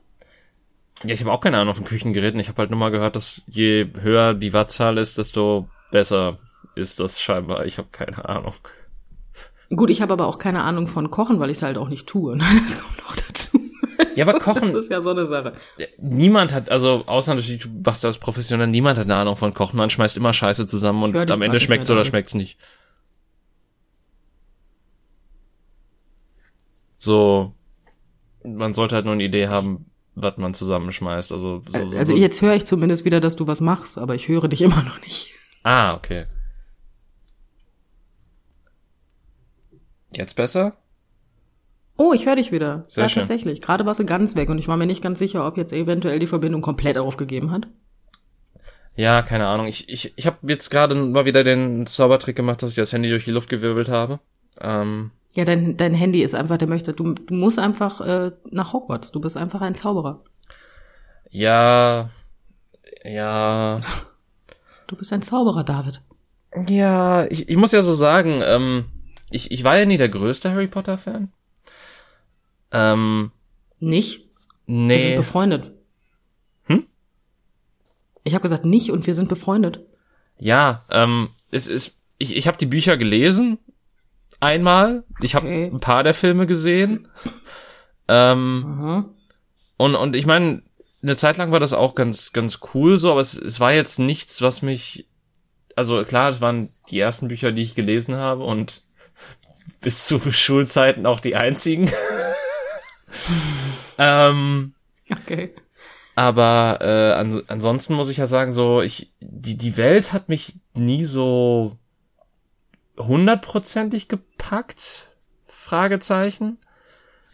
Ja, ich habe auch keine Ahnung von Küchengeräten. Ich habe halt nur mal gehört, dass je höher die Wattzahl ist, desto besser ist das scheinbar. Ich habe keine Ahnung. Gut, ich habe aber auch keine Ahnung von Kochen, weil ich es halt auch nicht tue. Ne? Das kommt auch dazu. Ja, aber Kochen. Das ist ja so eine Sache. Niemand hat, also außer natürlich, du machst das professionell, niemand hat eine Ahnung von Kochen. Man schmeißt immer Scheiße zusammen und am Ende schmeckt's oder schmeckt's nicht. So, man sollte halt nur eine Idee haben, was man zusammenschmeißt. Also, so, so, also jetzt höre ich zumindest wieder, dass du was machst, aber ich höre dich immer noch nicht. Ah, okay. Jetzt besser? Oh, ich höre dich wieder. Sehr ja, schön. tatsächlich. Gerade warst du ganz weg und ich war mir nicht ganz sicher, ob jetzt eventuell die Verbindung komplett aufgegeben hat. Ja, keine Ahnung. Ich, ich, ich habe jetzt gerade mal wieder den Zaubertrick gemacht, dass ich das Handy durch die Luft gewirbelt habe. Ähm, ja, dein, dein Handy ist einfach, der möchte, du, du musst einfach äh, nach Hogwarts. Du bist einfach ein Zauberer. Ja, ja. Du bist ein Zauberer, David. Ja, ich, ich muss ja so sagen, ähm, ich, ich war ja nie der größte Harry Potter-Fan. Ähm, nicht? Nee. Wir sind befreundet. Hm? Ich habe gesagt nicht und wir sind befreundet. Ja, ähm, es ist, ich, ich habe die Bücher gelesen, einmal. Ich habe okay. ein paar der Filme gesehen. Ähm, mhm. und, und ich meine, eine Zeit lang war das auch ganz, ganz cool so, aber es, es war jetzt nichts, was mich, also klar, es waren die ersten Bücher, die ich gelesen habe und bis zu Schulzeiten auch die einzigen. ähm, okay. Aber äh, ans ansonsten muss ich ja sagen, so ich die die Welt hat mich nie so hundertprozentig gepackt. Fragezeichen.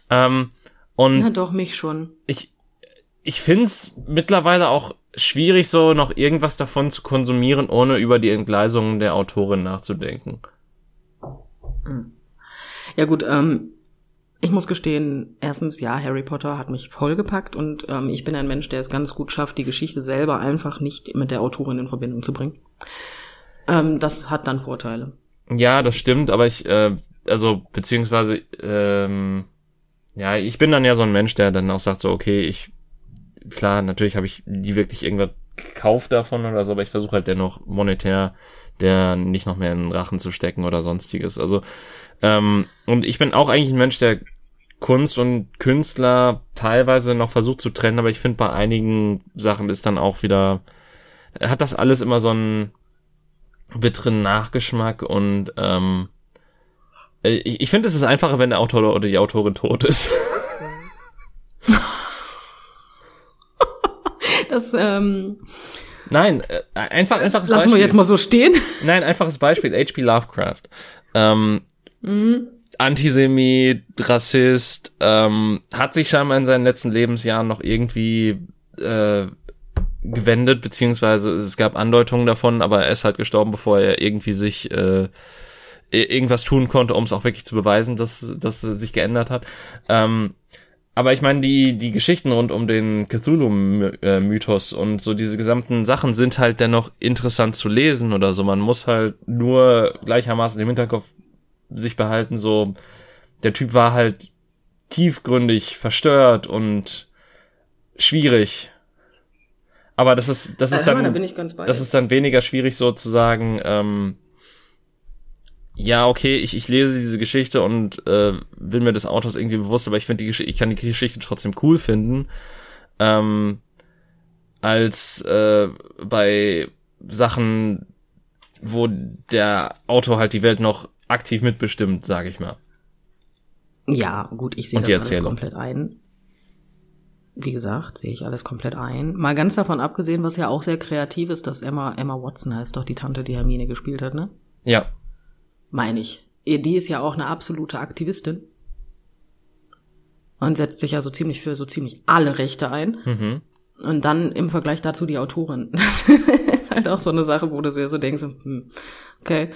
Ähm, und Na doch mich schon. Ich ich find's mittlerweile auch schwierig, so noch irgendwas davon zu konsumieren, ohne über die Entgleisungen der Autorin nachzudenken. Hm. Ja gut, ähm, ich muss gestehen, erstens, ja, Harry Potter hat mich vollgepackt und ähm, ich bin ein Mensch, der es ganz gut schafft, die Geschichte selber einfach nicht mit der Autorin in Verbindung zu bringen. Ähm, das hat dann Vorteile. Ja, das stimmt, aber ich, äh, also, beziehungsweise, ähm, ja, ich bin dann ja so ein Mensch, der dann auch sagt so, okay, ich, klar, natürlich habe ich die wirklich irgendwas gekauft davon oder so, aber ich versuche halt dennoch monetär der nicht noch mehr in den Rachen zu stecken oder sonstiges. Also, ähm, und ich bin auch eigentlich ein Mensch, der Kunst und Künstler teilweise noch versucht zu trennen, aber ich finde bei einigen Sachen ist dann auch wieder, hat das alles immer so einen bitteren Nachgeschmack und ähm, ich, ich finde, es ist einfacher, wenn der Autor oder die Autorin tot ist. das, ähm, Nein, äh, einfach, einfaches Lassen Beispiel. wir jetzt mal so stehen. Nein, einfaches Beispiel. H.P. Lovecraft. Ähm, mhm. Antisemit, Rassist, ähm, hat sich scheinbar in seinen letzten Lebensjahren noch irgendwie äh, gewendet, beziehungsweise es gab Andeutungen davon, aber er ist halt gestorben, bevor er irgendwie sich äh, irgendwas tun konnte, um es auch wirklich zu beweisen, dass er sich geändert hat. Ähm, aber ich meine, die, die Geschichten rund um den Cthulhu-Mythos und so diese gesamten Sachen sind halt dennoch interessant zu lesen oder so. Man muss halt nur gleichermaßen im Hinterkopf sich behalten, so, der Typ war halt tiefgründig verstört und schwierig. Aber das ist, das ist also, dann, da das ist dann weniger schwierig sozusagen, ähm, ja, okay, ich, ich lese diese Geschichte und äh, will mir des Autors irgendwie bewusst, aber ich finde die Geschichte, ich kann die Geschichte trotzdem cool finden. Ähm, als äh, bei Sachen, wo der Autor halt die Welt noch aktiv mitbestimmt, sage ich mal. Ja, gut, ich sehe das alles komplett ein. Wie gesagt, sehe ich alles komplett ein. Mal ganz davon abgesehen, was ja auch sehr kreativ ist, dass Emma, Emma Watson heißt doch die Tante, die Hermine gespielt hat, ne? Ja meine ich. Die ist ja auch eine absolute Aktivistin und setzt sich ja so ziemlich für so ziemlich alle Rechte ein. Mhm. Und dann im Vergleich dazu die Autorin. Das ist halt auch so eine Sache, wo du dir so denkst, hm, okay.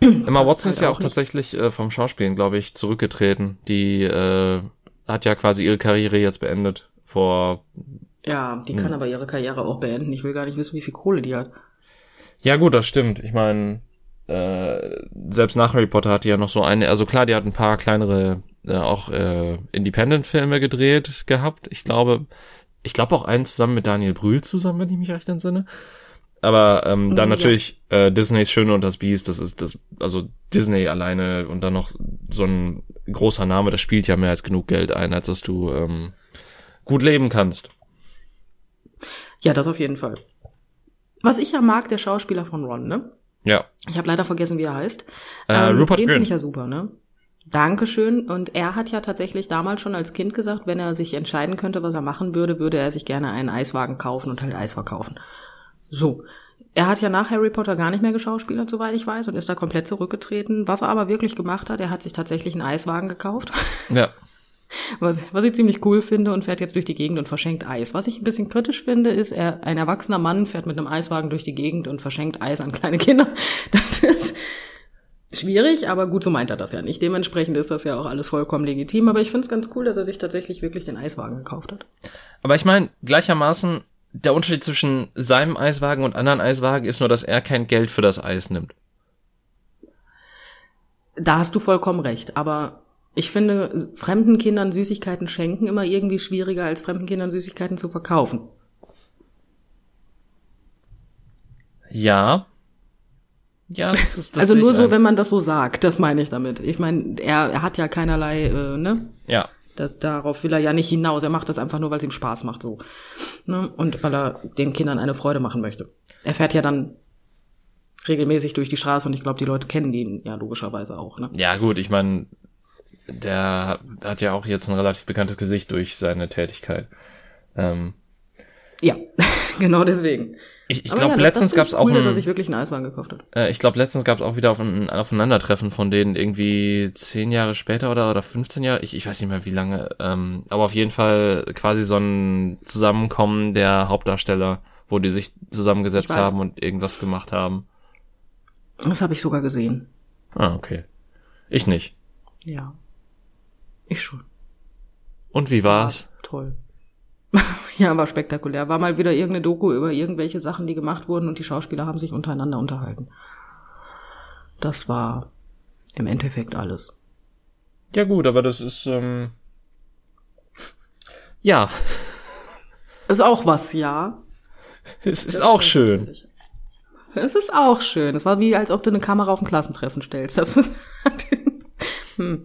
Emma Watson halt ist ja auch, auch tatsächlich äh, vom Schauspielen, glaube ich, zurückgetreten. Die äh, hat ja quasi ihre Karriere jetzt beendet vor. Ja, die kann aber ihre Karriere auch beenden. Ich will gar nicht wissen, wie viel Kohle die hat. Ja, gut, das stimmt. Ich meine, äh, selbst nach Harry Potter hat die ja noch so eine, also klar, die hat ein paar kleinere äh, auch äh, Independent-Filme gedreht gehabt. Ich glaube, ich glaube auch einen zusammen mit Daniel Brühl zusammen, wenn ich mich recht entsinne. Aber ähm, dann ja. natürlich äh, Disneys Schöne und das Biest, das ist das, also Disney alleine und dann noch so ein großer Name, das spielt ja mehr als genug Geld ein, als dass du ähm, gut leben kannst. Ja, das auf jeden Fall. Was ich ja mag, der Schauspieler von Ron, ne? Ja. Ich habe leider vergessen, wie er heißt. Äh, ähm, Rupert den finde ich ja super, ne? Dankeschön. Und er hat ja tatsächlich damals schon als Kind gesagt, wenn er sich entscheiden könnte, was er machen würde, würde er sich gerne einen Eiswagen kaufen und halt Eis verkaufen. So. Er hat ja nach Harry Potter gar nicht mehr geschauspielert, soweit ich weiß, und ist da komplett zurückgetreten. Was er aber wirklich gemacht hat, er hat sich tatsächlich einen Eiswagen gekauft. Ja. Was, was ich ziemlich cool finde und fährt jetzt durch die Gegend und verschenkt Eis. Was ich ein bisschen kritisch finde, ist, er, ein erwachsener Mann fährt mit einem Eiswagen durch die Gegend und verschenkt Eis an kleine Kinder. Das ist schwierig, aber gut, so meint er das ja nicht. Dementsprechend ist das ja auch alles vollkommen legitim. Aber ich finde es ganz cool, dass er sich tatsächlich wirklich den Eiswagen gekauft hat. Aber ich meine, gleichermaßen, der Unterschied zwischen seinem Eiswagen und anderen Eiswagen ist nur, dass er kein Geld für das Eis nimmt. Da hast du vollkommen recht, aber ich finde, fremden Kindern Süßigkeiten schenken immer irgendwie schwieriger, als fremden Kindern Süßigkeiten zu verkaufen. Ja. Ja, das ist das Also nur so, ein. wenn man das so sagt, das meine ich damit. Ich meine, er, er hat ja keinerlei, äh, ne? Ja. Das, darauf will er ja nicht hinaus. Er macht das einfach nur, weil es ihm Spaß macht, so. Ne? Und weil er den Kindern eine Freude machen möchte. Er fährt ja dann regelmäßig durch die Straße und ich glaube, die Leute kennen ihn ja logischerweise auch. Ne? Ja, gut, ich meine, der hat ja auch jetzt ein relativ bekanntes Gesicht durch seine Tätigkeit. Ähm, ja, genau deswegen. Ich, ich glaube, ja, letztens gab es auch. Cool, dass er sich wirklich einen Eiswagen gekauft hat. Äh, ich glaube, letztens gab es auch wieder auf ein Aufeinandertreffen von denen irgendwie zehn Jahre später oder, oder 15 Jahre. Ich, ich weiß nicht mehr wie lange. Ähm, aber auf jeden Fall quasi so ein Zusammenkommen der Hauptdarsteller, wo die sich zusammengesetzt haben und irgendwas gemacht haben. Das habe ich sogar gesehen. Ah, okay. Ich nicht. Ja. Ich schon. Und wie war's? War toll. ja, war spektakulär. War mal wieder irgendeine Doku über irgendwelche Sachen, die gemacht wurden und die Schauspieler haben sich untereinander unterhalten. Das war im Endeffekt alles. Ja gut, aber das ist ähm ja. Ist auch was, ja. Es ist das auch schön. Es ist auch schön. Es war wie, als ob du eine Kamera auf ein Klassentreffen stellst. Das ist hm.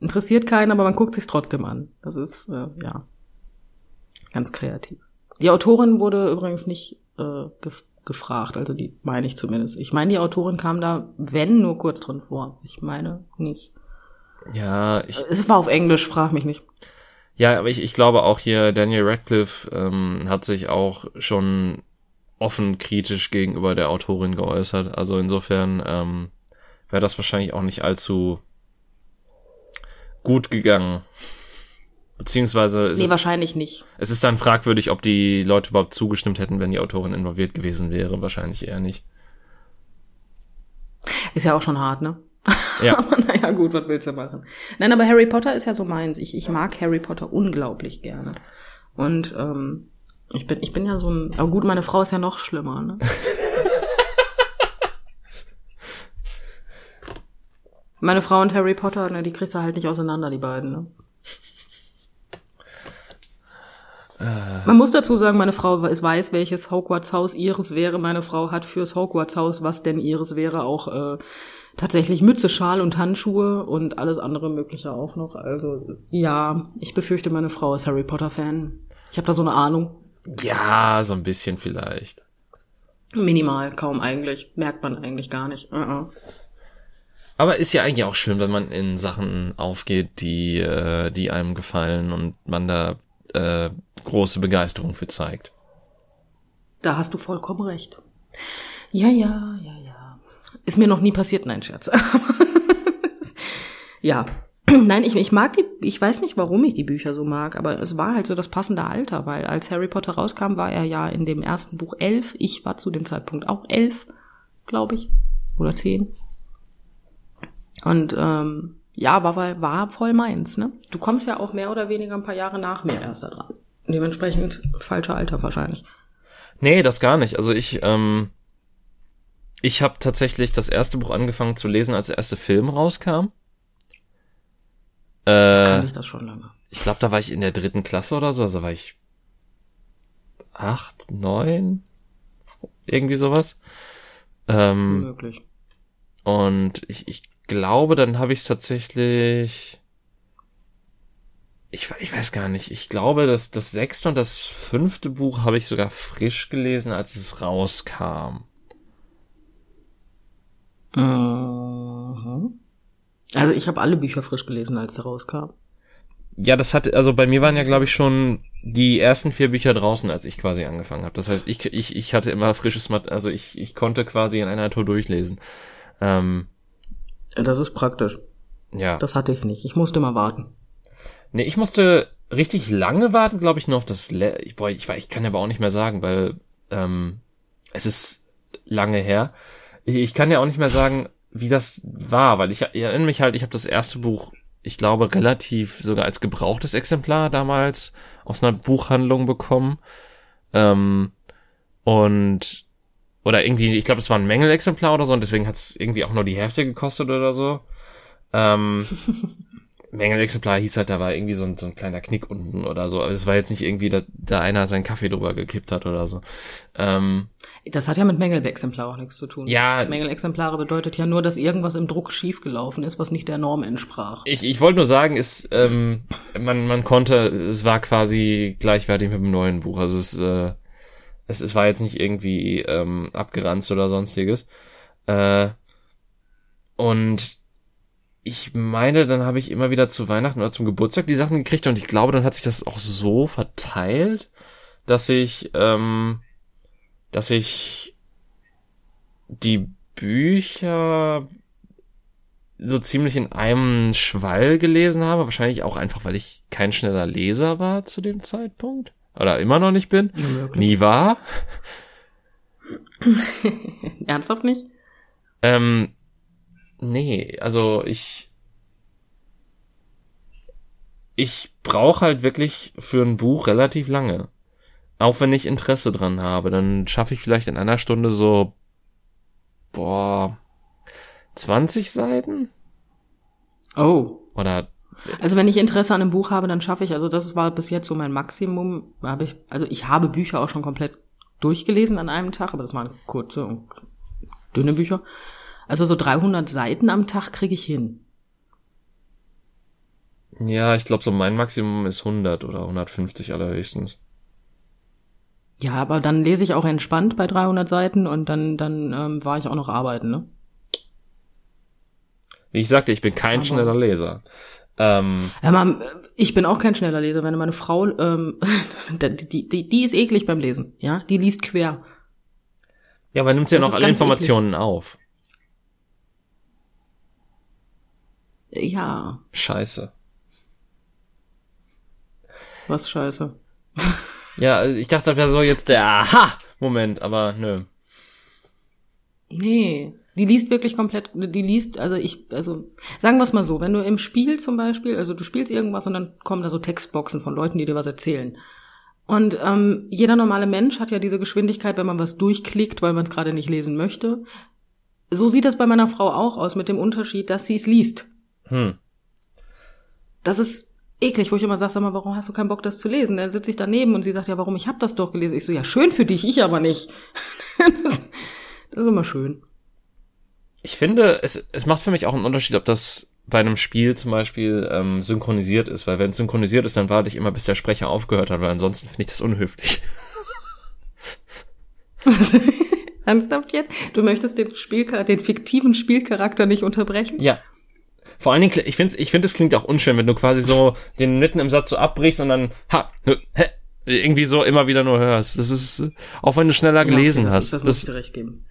interessiert keinen, aber man guckt sich trotzdem an. Das ist äh, ja ganz kreativ. Die Autorin wurde übrigens nicht äh, gef gefragt, also die meine ich zumindest. Ich meine, die Autorin kam da, wenn, nur kurz drin vor. Ich meine nicht. Ja, ich. Es war auf Englisch, frag mich nicht. Ja, aber ich, ich glaube auch hier, Daniel Radcliffe ähm, hat sich auch schon offen kritisch gegenüber der Autorin geäußert. Also insofern ähm, wäre das wahrscheinlich auch nicht allzu gut gegangen. Beziehungsweise nee, es, wahrscheinlich nicht. Es ist dann fragwürdig, ob die Leute überhaupt zugestimmt hätten, wenn die Autorin involviert gewesen wäre. Wahrscheinlich eher nicht. Ist ja auch schon hart, ne? Ja. aber naja, gut, was willst du machen? Nein, aber Harry Potter ist ja so meins. Ich, ich mag Harry Potter unglaublich gerne. Und ähm, ich bin, ich bin ja so ein. Aber gut, meine Frau ist ja noch schlimmer, ne? meine Frau und Harry Potter, ne, die kriegst du halt nicht auseinander, die beiden, ne? Äh. Man muss dazu sagen, meine Frau weiß, welches Hogwarts Haus ihres wäre. Meine Frau hat fürs Hogwarts Haus, was denn ihres wäre, auch äh, tatsächlich Mütze, Schal und Handschuhe und alles andere Mögliche auch noch. Also ja, ich befürchte, meine Frau ist Harry Potter Fan. Ich habe da so eine Ahnung. Ja, so ein bisschen vielleicht. Minimal, kaum eigentlich. Merkt man eigentlich gar nicht. Uh -uh. Aber ist ja eigentlich auch schön, wenn man in Sachen aufgeht, die, äh, die einem gefallen und man da äh, große Begeisterung für zeigt. Da hast du vollkommen recht. Ja, ja, ja, ja. Ist mir noch nie passiert, nein, Scherz. ja. Nein, ich, ich mag die, ich weiß nicht, warum ich die Bücher so mag, aber es war halt so das passende Alter, weil als Harry Potter rauskam, war er ja in dem ersten Buch elf. Ich war zu dem Zeitpunkt auch elf, glaube ich. Oder zehn. Und ähm, ja, war, war voll meins, ne? Du kommst ja auch mehr oder weniger ein paar Jahre nach mir erst da dran. Dementsprechend falscher Alter wahrscheinlich. Nee, das gar nicht. Also ich, ähm, ich habe tatsächlich das erste Buch angefangen zu lesen, als der erste Film rauskam. Äh, Kann ich das schon lange. ich glaube, da war ich in der dritten Klasse oder so, also war ich acht, neun, irgendwie sowas. Ähm, Möglich. Und ich, ich glaube, dann habe ich es tatsächlich. Ich, ich weiß gar nicht. Ich glaube, dass das sechste und das fünfte Buch habe ich sogar frisch gelesen, als es rauskam. Mhm. Also ich habe alle Bücher frisch gelesen, als sie rauskam. Ja, das hat, also bei mir waren ja, glaube ich, schon die ersten vier Bücher draußen, als ich quasi angefangen habe. Das heißt, ich, ich, ich hatte immer frisches Mat also ich, ich konnte quasi in einer Tour durchlesen. Ähm, Das ist praktisch. ja. Das hatte ich nicht. Ich musste mal warten. Nee, ich musste richtig lange warten, glaube ich, nur auf das Le ich, boah, ich, ich kann aber auch nicht mehr sagen, weil ähm, es ist lange her. Ich, ich kann ja auch nicht mehr sagen, wie das war, weil ich, ich erinnere mich halt, ich habe das erste Buch, ich glaube, relativ sogar als gebrauchtes Exemplar damals aus einer Buchhandlung bekommen. Ähm, und oder irgendwie, ich glaube, es war ein Mängelexemplar oder so und deswegen hat es irgendwie auch nur die Hälfte gekostet oder so. Ähm, Mängelexemplar hieß halt, da war irgendwie so ein, so ein kleiner Knick unten oder so. Aber es war jetzt nicht irgendwie, da, da einer seinen Kaffee drüber gekippt hat oder so. Ähm, Das hat ja mit Mängelexemplar auch nichts zu tun. Ja. Mängelexemplare bedeutet ja nur, dass irgendwas im Druck schiefgelaufen ist, was nicht der Norm entsprach. ich ich wollte nur sagen, ist, ähm, man, man konnte, es war quasi gleichwertig mit dem neuen Buch. Also es, äh, es, es war jetzt nicht irgendwie ähm, abgeranzt oder sonstiges. Äh, und ich meine, dann habe ich immer wieder zu Weihnachten oder zum Geburtstag die Sachen gekriegt und ich glaube, dann hat sich das auch so verteilt, dass ich, ähm, dass ich die Bücher so ziemlich in einem Schwall gelesen habe. Wahrscheinlich auch einfach, weil ich kein schneller Leser war zu dem Zeitpunkt. Oder immer noch nicht bin. Möglich. Nie war. Ernsthaft nicht? Ähm, nee, also ich. Ich brauche halt wirklich für ein Buch relativ lange. Auch wenn ich Interesse dran habe, dann schaffe ich vielleicht in einer Stunde so, boah, 20 Seiten? Oh. Oder, Also wenn ich Interesse an einem Buch habe, dann schaffe ich, also das war bis jetzt so mein Maximum, habe ich, also ich habe Bücher auch schon komplett durchgelesen an einem Tag, aber das waren kurze und dünne Bücher. Also so 300 Seiten am Tag kriege ich hin. ja, ich glaube so mein Maximum ist 100 oder 150 allerhöchstens. Ja, aber dann lese ich auch entspannt bei 300 Seiten und dann, dann ähm, war ich auch noch arbeiten, ne? Wie ich sagte, ich bin kein Aber- schneller Leser. Ähm, Ja, Mom, ich bin auch kein schneller Leser. Wenn meine Frau, ähm, die, die, die ist eklig beim Lesen, ja? Die liest quer. ja, aber nimmt sie ja noch alle Informationen auf. Ja, Scheiße. was scheiße. Ja, also ich dachte, das wäre so jetzt der Aha-Moment, aber nö. Nee, die liest wirklich komplett, die liest, also ich, also sagen wir es mal so, wenn du im Spiel zum Beispiel, also du spielst irgendwas und dann kommen da so Textboxen von Leuten, die dir was erzählen. Und ähm, jeder normale Mensch hat ja diese Geschwindigkeit, wenn man was durchklickt, weil man es gerade nicht lesen möchte. So sieht das bei meiner Frau auch aus, mit dem Unterschied, dass sie es liest. Hm. Das ist eklig, wo ich immer sage, sag mal, warum hast du keinen Bock, das zu lesen? Dann sitze ich daneben und sie sagt, ja, warum, ich hab das doch gelesen. Ich so, ja, schön für dich, ich aber nicht. das, das ist immer schön. Ich finde, es, es macht für mich auch einen Unterschied, ob das bei einem Spiel zum Beispiel ähm, synchronisiert ist, weil wenn es synchronisiert ist, dann warte ich immer, bis der Sprecher aufgehört hat, weil ansonsten finde ich das unhöflich. Ernsthaft jetzt? Du möchtest den Spielcharakter, den fiktiven Spielcharakter nicht unterbrechen? Ja. Vor allen Dingen, ich finde, ich finde, es klingt auch unschön, wenn du quasi so den mitten im Satz so abbrichst und dann ha, nö, hä, irgendwie so immer wieder nur hörst. Das ist, auch wenn du schneller gelesen ja, okay, das, hast. Das, muss ich dir recht geben.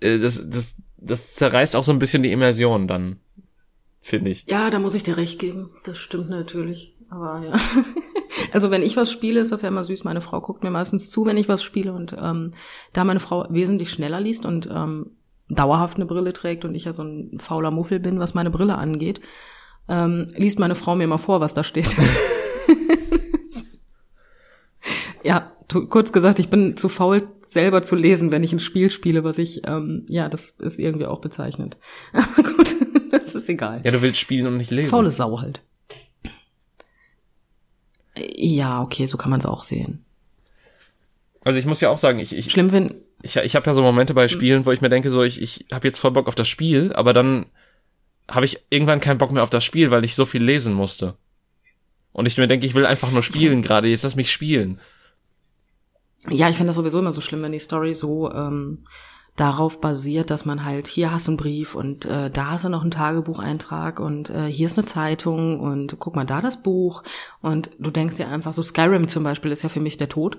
äh, das, das, das zerreißt auch so ein bisschen die Immersion dann, finde ich. Ja, da muss ich dir recht geben. Das stimmt natürlich. Aber ja. Also wenn ich was spiele, ist das ja immer süß. Meine Frau guckt mir meistens zu, wenn ich was spiele. Und ähm, da meine Frau wesentlich schneller liest und ähm, dauerhaft eine Brille trägt und ich ja so ein fauler Muffel bin, was meine Brille angeht, ähm, liest meine Frau mir immer vor, was da steht. ja, kurz gesagt, ich bin zu faul, selber zu lesen, wenn ich ein Spiel spiele, was ich, ähm, ja, das ist irgendwie auch bezeichnend. Aber gut, das ist egal. Ja, du willst spielen und nicht lesen. Faule Sau halt. Ja, okay, so kann man es auch sehen. Also ich muss ja auch sagen, ich, ich, Schlimm, wenn, ich, ich habe ja so Momente bei Spielen, wo ich mir denke, so ich, ich habe jetzt voll Bock auf das Spiel, aber dann habe ich irgendwann keinen Bock mehr auf das Spiel, weil ich so viel lesen musste. Und ich mir denke, ich will einfach nur spielen gerade, jetzt lass mich spielen. Ja, ich finde das sowieso immer so schlimm, wenn die Story so ähm, darauf basiert, dass man halt, hier hast du einen Brief und äh, da hast du noch einen Tagebucheintrag und äh, hier ist eine Zeitung und guck mal da das Buch und du denkst dir einfach so, Skyrim zum Beispiel ist ja für mich der Tod,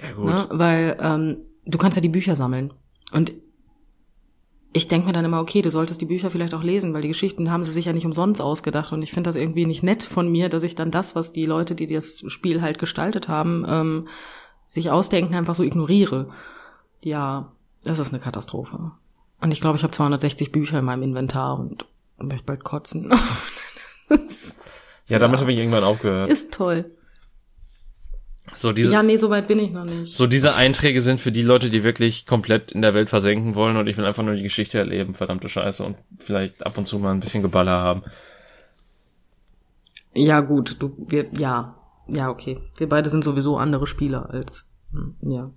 Ja gut. ne? weil ähm, du kannst ja die Bücher sammeln und ich denke mir dann immer, okay, du solltest die Bücher vielleicht auch lesen, weil die Geschichten haben sie sich ja nicht umsonst ausgedacht und ich finde das irgendwie nicht nett von mir, dass ich dann das, was die Leute, die das Spiel halt gestaltet haben, ähm, sich ausdenken, einfach so ignoriere. Ja, das ist eine Katastrophe. Und ich glaube, ich habe 260 Bücher in meinem Inventar und möchte bald kotzen. Ja, damit habe ich irgendwann aufgehört. ist toll. So diese, Ja, nee, so weit bin ich noch nicht. so diese Einträge sind für die Leute, die wirklich komplett in der Welt versenken wollen und ich will einfach nur die Geschichte erleben, verdammte Scheiße und vielleicht ab und zu mal ein bisschen Geballer haben. Ja, gut, du, wir, ja, ja, okay. Wir beide sind sowieso andere Spieler als, hm, ja.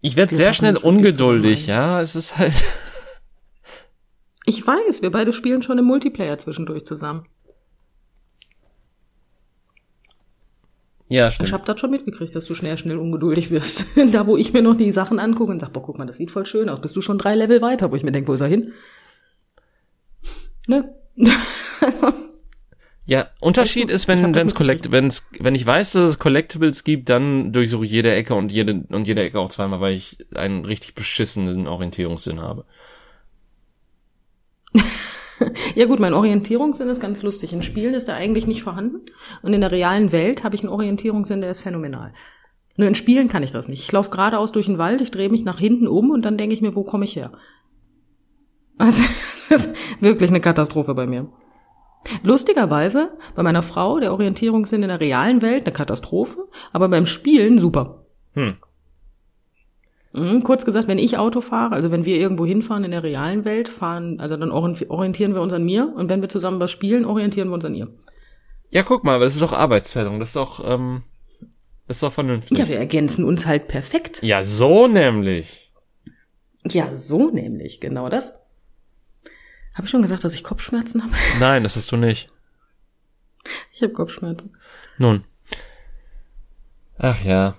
Ich werde sehr schnell ungeduldig, ja, es ist halt Ich weiß, wir beide spielen schon im Multiplayer zwischendurch zusammen. Ja, Ich stimmt. habe das schon mitgekriegt, dass du schnell, schnell ungeduldig wirst. da, wo ich mir noch die Sachen angucke und sag, boah, guck mal, das sieht voll schön aus. Bist du schon drei Level weiter, wo ich mir denke, wo ist er hin? Ne? Ja, Unterschied ist, wenn wenn's collect, wenn's wenn ich weiß, dass es Collectibles gibt, dann durchsuche ich jede Ecke und jede und jede Ecke auch zweimal, weil ich einen richtig beschissenen Orientierungssinn habe. Ja gut, mein Orientierungssinn ist ganz lustig. In Spielen ist er eigentlich nicht vorhanden. Und in der realen Welt habe ich einen Orientierungssinn, der ist phänomenal. Nur in Spielen kann ich das nicht. Ich laufe geradeaus durch den Wald, ich drehe mich nach hinten um und dann denke ich mir, wo komme ich her? Also, das ist wirklich eine Katastrophe bei mir. Lustigerweise, bei meiner Frau, der Orientierungssinn in der realen Welt eine Katastrophe, aber beim Spielen super. Hm. Mhm, kurz gesagt, wenn ich Auto fahre, also wenn wir irgendwo hinfahren in der realen Welt, fahren, also dann orient- orientieren wir uns an mir und wenn wir zusammen was spielen, orientieren wir uns an ihr. Ja, guck mal, aber das ist doch Arbeitsteilung, das ist doch ähm, das ist doch vernünftig. Ja, wir ergänzen uns halt perfekt. Ja, so nämlich. Ja, so nämlich, genau das. Habe ich schon gesagt, dass ich Kopfschmerzen habe? Nein, das hast du nicht. Ich habe Kopfschmerzen. Nun. Ach ja.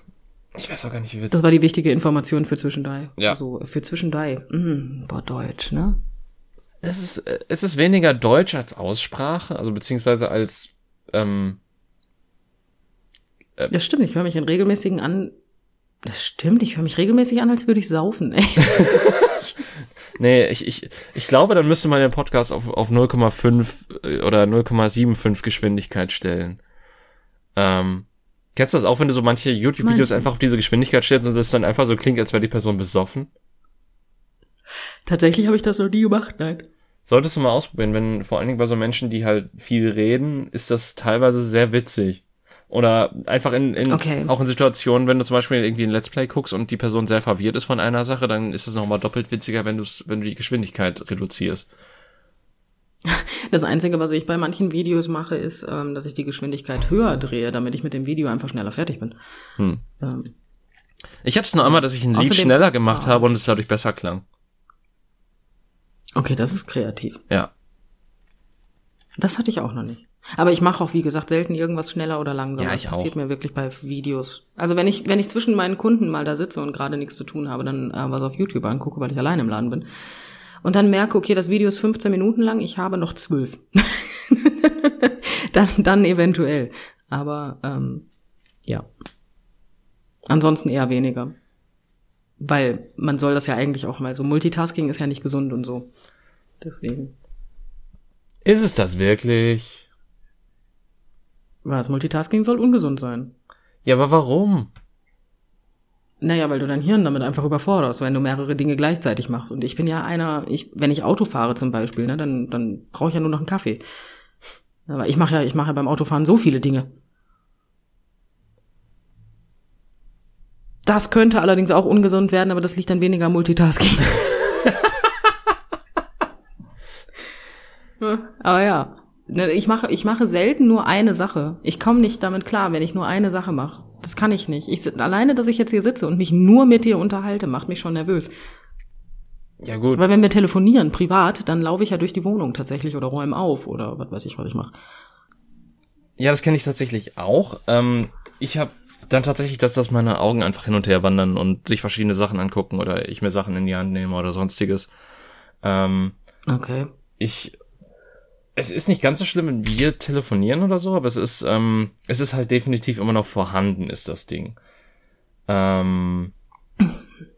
Ich weiß auch gar nicht, wie wir Das war die wichtige Information für Zwischendei. Ja. Also für Zwischendei. Mm, boah, Deutsch, ne? es ist, äh, es ist weniger Deutsch als Aussprache, also beziehungsweise als ähm, Das stimmt, ich höre mich in regelmäßigen an. Das stimmt, ich höre mich regelmäßig an, als würde ich saufen. Ey. Nee, ich, ich, ich glaube, dann müsste man den Podcast auf, auf 0,5 äh, oder 0,75 Geschwindigkeit stellen. Ähm, kennst du das auch, wenn du so manche YouTube-Videos einfach auf diese Geschwindigkeit stellst und das dann einfach so klingt, als wäre die Person besoffen? Tatsächlich habe ich das noch nie gemacht, nein. Solltest du mal ausprobieren, wenn vor allen Dingen bei so Menschen, die halt viel reden, ist das teilweise sehr witzig. Oder einfach in, in Okay. auch in Situationen, wenn du zum Beispiel irgendwie ein Let's Play guckst und die Person sehr verwirrt ist von einer Sache, dann ist es nochmal doppelt witziger, wenn du wenn du die Geschwindigkeit reduzierst. Das Einzige, was ich bei manchen Videos mache, ist, ähm, dass ich die Geschwindigkeit höher drehe, damit ich mit dem Video einfach schneller fertig bin. Hm. Ähm, Ich hatte es nur einmal, dass ich ein Lied schneller gemacht Ah. habe und es dadurch besser klang. okay, das ist kreativ. Ja. Das hatte ich auch noch nicht. Aber ich mache auch, wie gesagt, selten irgendwas schneller oder langsamer. Ja, ich das passiert auch. mir wirklich bei Videos. Also wenn ich, wenn ich zwischen meinen Kunden mal da sitze und gerade nichts zu tun habe, dann äh, was auf YouTube angucke, weil ich allein im Laden bin. Und dann merke, okay, das Video ist 15 Minuten lang, ich habe noch 12. dann, dann eventuell. Aber ähm, ja. Ansonsten eher weniger. Weil man soll das ja eigentlich auch mal so. Multitasking ist ja nicht gesund und so. Deswegen. Ist es das wirklich? Was? Multitasking soll ungesund sein. Ja, aber warum? Naja, weil du dein Hirn damit einfach überforderst, wenn du mehrere Dinge gleichzeitig machst. Und ich bin ja einer, ich, wenn ich Auto fahre zum Beispiel, ne, dann, dann brauche ich ja nur noch einen Kaffee. Aber ich mache ja, ich mache ja beim Autofahren so viele Dinge. Das könnte allerdings auch ungesund werden, aber das liegt dann weniger am Multitasking. Aber ja, ich mache, ich mache selten nur eine Sache. Ich komme nicht damit klar, wenn ich nur eine Sache mache. Das kann ich nicht. Ich, alleine, dass ich jetzt hier sitze und mich nur mit dir unterhalte, macht mich schon nervös. Ja, gut. Weil wenn wir telefonieren, privat, dann laufe ich ja durch die Wohnung tatsächlich oder räume auf oder was weiß ich, was ich mache. Ja, das kenne ich tatsächlich auch. Ähm, ich habe dann tatsächlich, dass, dass meine Augen einfach hin und her wandern und sich verschiedene Sachen angucken oder ich mir Sachen in die Hand nehme oder sonstiges. Ähm, okay. Ich es ist nicht ganz so schlimm, wenn wir telefonieren oder so, aber es ist, ähm, es ist halt definitiv immer noch vorhanden, ist das Ding. Ähm,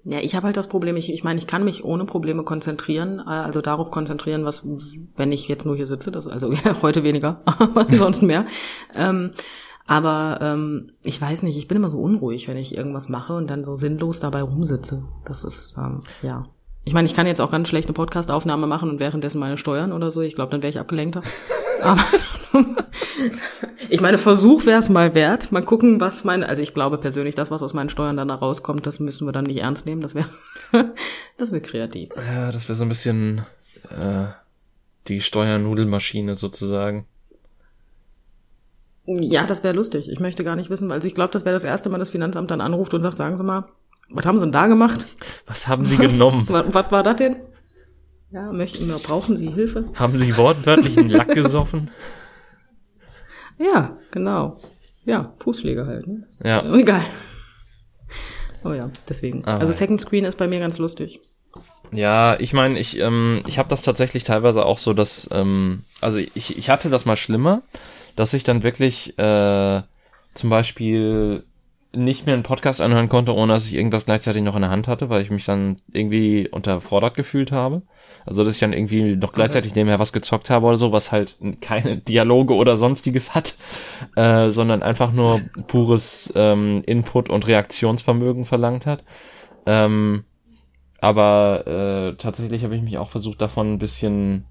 ja, ich habe halt das Problem, ich, ich meine, ich kann mich ohne Probleme konzentrieren, äh, also darauf konzentrieren, was, wenn ich jetzt nur hier sitze, das also ja, heute weniger, aber ansonsten mehr. Ähm, aber ähm, ich weiß nicht, ich bin immer so unruhig, wenn ich irgendwas mache und dann so sinnlos dabei rumsitze. Das ist, ähm, ja. Ich meine, ich kann jetzt auch ganz schlecht eine Podcast-Aufnahme machen und währenddessen meine Steuern oder so. Ich glaube, dann wäre ich abgelenkter. Aber ich meine, Versuch wäre es mal wert. Mal gucken, was meine, also ich glaube persönlich, das, was aus meinen Steuern dann da rauskommt, das müssen wir dann nicht ernst nehmen. Das wäre, das wäre kreativ. Ja, das wäre so ein bisschen äh, die Steuernudelmaschine sozusagen. Ja, das wäre lustig. Ich möchte gar nicht wissen, also ich glaube, das wäre das erste Mal, das Finanzamt dann anruft und sagt, sagen Sie mal, was haben Sie denn da gemacht? Was haben Sie genommen? was, was war das denn? Ja, möchten wir, brauchen Sie Hilfe? Haben Sie wortwörtlich einen Lack gesoffen? Ja, genau. Ja, Fußpflege halt. Ne? Ja. Egal. Oh ja, deswegen. Ah, also Second Screen ist bei mir ganz lustig. Ja, ich meine, ich, ähm, ich habe das tatsächlich teilweise auch so, dass, ähm, also ich, ich hatte das mal schlimmer, dass ich dann wirklich äh, zum Beispiel nicht mehr einen Podcast anhören konnte, ohne dass ich irgendwas gleichzeitig noch in der Hand hatte, weil ich mich dann irgendwie unterfordert gefühlt habe. Also, dass ich dann irgendwie noch gleichzeitig nebenher was gezockt habe oder so, was halt keine Dialoge oder sonstiges hat, äh, sondern einfach nur pures ähm, Input- und Reaktionsvermögen verlangt hat. Ähm, aber äh, tatsächlich habe ich mich auch versucht, davon ein bisschen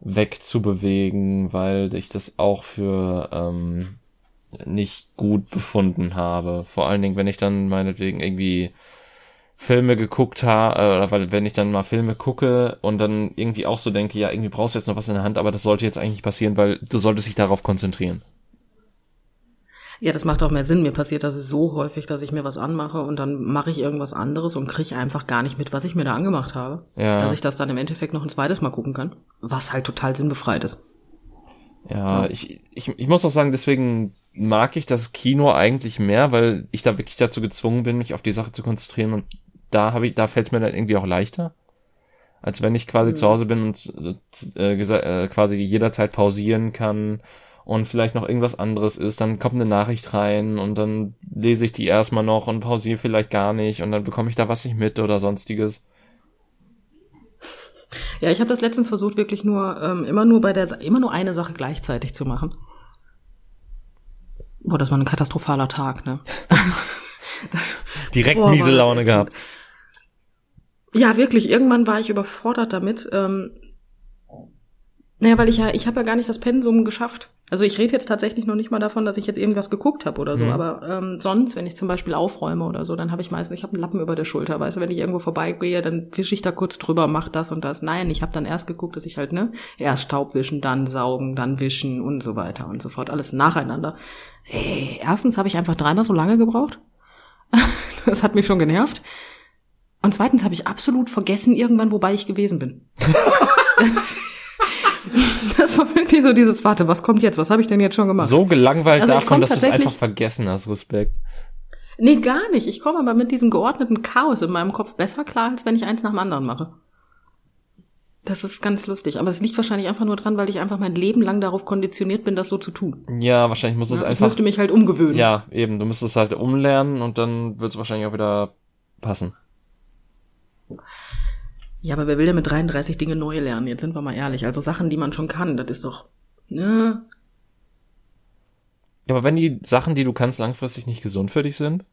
wegzubewegen, weil ich das auch für ähm, nicht gut befunden habe. Vor allen Dingen, wenn ich dann meinetwegen irgendwie Filme geguckt habe, äh, oder weil wenn ich dann mal Filme gucke und dann irgendwie auch so denke, ja, irgendwie brauchst du jetzt noch was in der Hand, aber das sollte jetzt eigentlich passieren, weil du solltest dich darauf konzentrieren. Ja, das macht auch mehr Sinn. Mir passiert das so häufig, dass ich mir was anmache und dann mache ich irgendwas anderes und kriege einfach gar nicht mit, was ich mir da angemacht habe. Ja. Dass ich das dann im Endeffekt noch ein zweites Mal gucken kann. Was halt total sinnbefreit ist. Ja, ja. Ich, ich, ich muss auch sagen, deswegen mag ich das Kino eigentlich mehr, weil ich da wirklich dazu gezwungen bin, mich auf die Sache zu konzentrieren und da habe ich, da fällt es mir dann irgendwie auch leichter, als wenn ich quasi mhm. zu Hause bin und äh, äh, quasi jederzeit pausieren kann und vielleicht noch irgendwas anderes ist, dann kommt eine Nachricht rein und dann lese ich die erstmal noch und pausiere vielleicht gar nicht und dann bekomme ich da was nicht mit oder sonstiges. Ja, ich habe das letztens versucht, wirklich nur ähm, immer nur bei der immer nur eine Sache gleichzeitig zu machen. Boah, das war ein katastrophaler Tag, ne? das, Direkt boah, miese Laune gehabt. Ja, wirklich. Irgendwann war ich überfordert damit. Ähm, naja, weil ich ja, ich habe ja gar nicht das Pensum geschafft. Also ich rede jetzt tatsächlich noch nicht mal davon, dass ich jetzt irgendwas geguckt habe oder so, mhm. aber ähm, sonst, wenn ich zum Beispiel aufräume oder so, dann habe ich meistens, ich habe einen Lappen über der Schulter, weißt du, wenn ich irgendwo vorbeigehe, dann wische ich da kurz drüber, mach das und das. Nein, ich habe dann erst geguckt, dass ich halt, ne, erst Staub wischen, dann saugen, dann wischen und so weiter und so fort, alles nacheinander. Hey, erstens habe ich einfach dreimal so lange gebraucht. das hat mich schon genervt. Und zweitens habe ich absolut vergessen irgendwann, wobei ich gewesen bin. Das war wirklich so dieses, warte, was kommt jetzt? Was habe ich denn jetzt schon gemacht? So gelangweilt also davon, dass du es einfach vergessen hast, Respekt. Nee, gar nicht. Ich komme aber mit diesem geordneten Chaos in meinem Kopf besser klar, als wenn ich eins nach dem anderen mache. Das ist ganz lustig. Aber es liegt wahrscheinlich einfach nur dran, weil ich einfach mein Leben lang darauf konditioniert bin, das so zu tun. Ja, wahrscheinlich muss es ja, einfach. Ich müsste mich halt umgewöhnen. Ja, eben. Du müsstest halt umlernen und dann wird es wahrscheinlich auch wieder passen. Ja, aber wer will denn mit 33 Dinge neu lernen? Jetzt sind wir mal ehrlich. Also Sachen, die man schon kann, das ist doch, ne? Ja, aber wenn die Sachen, die du kannst, langfristig nicht gesund für dich sind?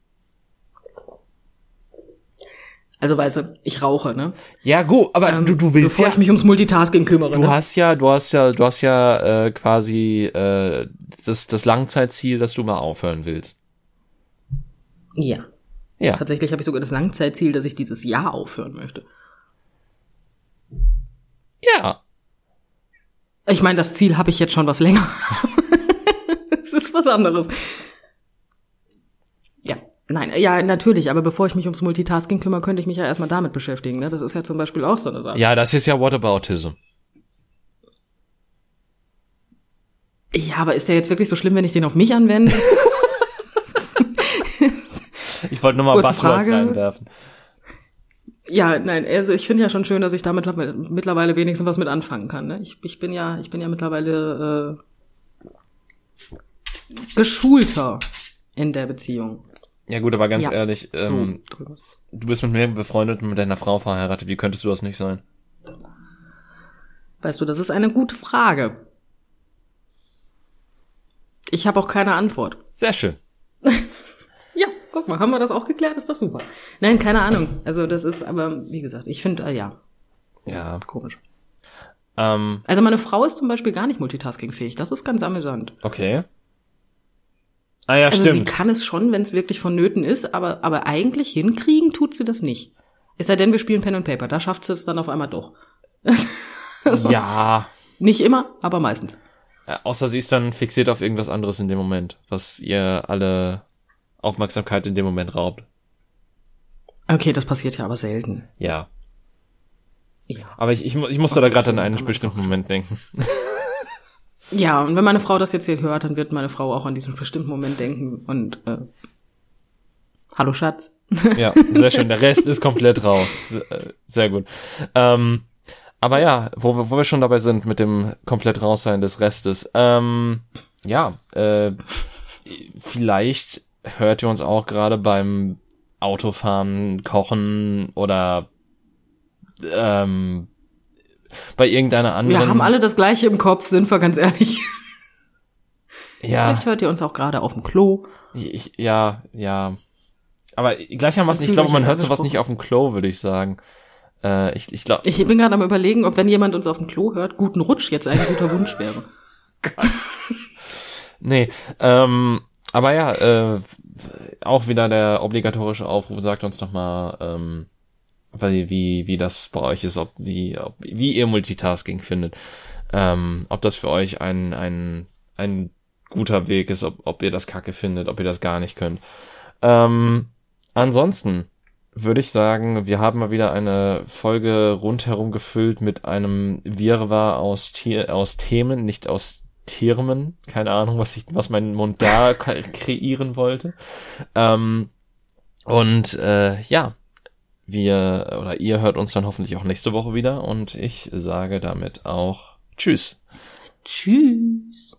Also weißt du, ich rauche, ne? Ja, gut, aber ähm, du, du willst bevor ja. ich mich ums Multitasking kümmere. Du ne? hast ja, du hast ja, du hast ja äh, quasi äh, das, das Langzeitziel, dass du mal aufhören willst. Ja. Ja. Tatsächlich habe ich sogar das Langzeitziel, dass ich dieses Jahr aufhören möchte. Ja. Ich meine, das Ziel habe ich jetzt schon was länger. Es ist was anderes. Ja, nein, ja, natürlich, aber bevor ich mich ums Multitasking kümmere, könnte ich mich ja erstmal damit beschäftigen. Ne? Das ist ja zum Beispiel auch so eine Sache. Ja, das ist ja Whataboutism. Ja, aber ist der jetzt wirklich so schlimm, wenn ich den auf mich anwende? ich wollte nur mal Buzzwords reinwerfen. Ja, nein, also ich finde ja schon schön, dass ich damit mittlerweile wenigstens was mit anfangen kann. Ne? Ich, ich bin ja, ich bin ja mittlerweile äh, geschulter in der Beziehung. Ja gut, aber ganz ja, ehrlich, ähm, so du bist mit mir befreundet und mit deiner Frau verheiratet. Wie könntest du das nicht sein? Weißt du, das ist eine gute Frage. Ich habe auch keine Antwort. Sehr schön. Guck mal, haben wir das auch geklärt? Ist doch super. Nein, keine Ahnung. Also das ist, aber wie gesagt, ich finde, äh, ja. Ja. Komisch. Ähm, also meine Frau ist zum Beispiel gar nicht multitaskingfähig. Das ist ganz amüsant. Okay. Ah ja, also stimmt. sie kann es schon, wenn es wirklich vonnöten ist, aber, aber eigentlich hinkriegen tut sie das nicht. Es sei denn, wir spielen Pen and Paper. Da schafft sie es dann auf einmal doch. also, ja. Nicht immer, aber meistens. Ja, außer sie ist dann fixiert auf irgendwas anderes in dem Moment, was ihr alle Aufmerksamkeit in dem Moment raubt. Okay, das passiert ja aber selten. Ja. Ja. Aber ich, ich, ich musste da gerade an einen bestimmten Moment denken. Ja, und wenn meine Frau das jetzt hier hört, dann wird meine Frau auch an diesen bestimmten Moment denken und äh, Hallo Schatz. Ja, sehr schön. Der Rest ist komplett raus. Sehr gut. Ähm, aber ja, wo, wo wir schon dabei sind mit dem komplett raussein des Restes. Ähm, ja, äh, vielleicht hört ihr uns auch gerade beim Autofahren, Kochen oder ähm, bei irgendeiner anderen. Wir haben alle das gleiche im Kopf, sind wir ganz ehrlich. Ja. Vielleicht hört ihr uns auch gerade auf dem Klo. Ich, ja, ja. Aber gleichermaßen, ich glaube, man hört sowas nicht auf dem Klo, würde ich sagen. Äh, ich ich glaube. Ich bin gerade am überlegen, ob wenn jemand uns auf dem Klo hört, guten Rutsch jetzt ein guter Wunsch wäre. nee, ähm, aber ja, äh, auch wieder der obligatorische Aufruf, sagt uns doch mal, ähm, wie, wie, wie das bei euch ist, ob, wie, ob, wie ihr Multitasking findet. Ähm, ob das für euch ein, ein, ein guter Weg ist, ob, ob ihr das kacke findet, ob ihr das gar nicht könnt. Ähm, ansonsten, würde ich sagen, wir haben mal wieder eine Folge rundherum gefüllt mit einem Wirrwarr aus, Tier, aus Themen, nicht aus Termen. Keine Ahnung, was ich, was mein Mund da kreieren wollte. Ähm, und äh, ja, wir oder ihr hört uns dann hoffentlich auch nächste Woche wieder und ich sage damit auch Tschüss. Tschüss.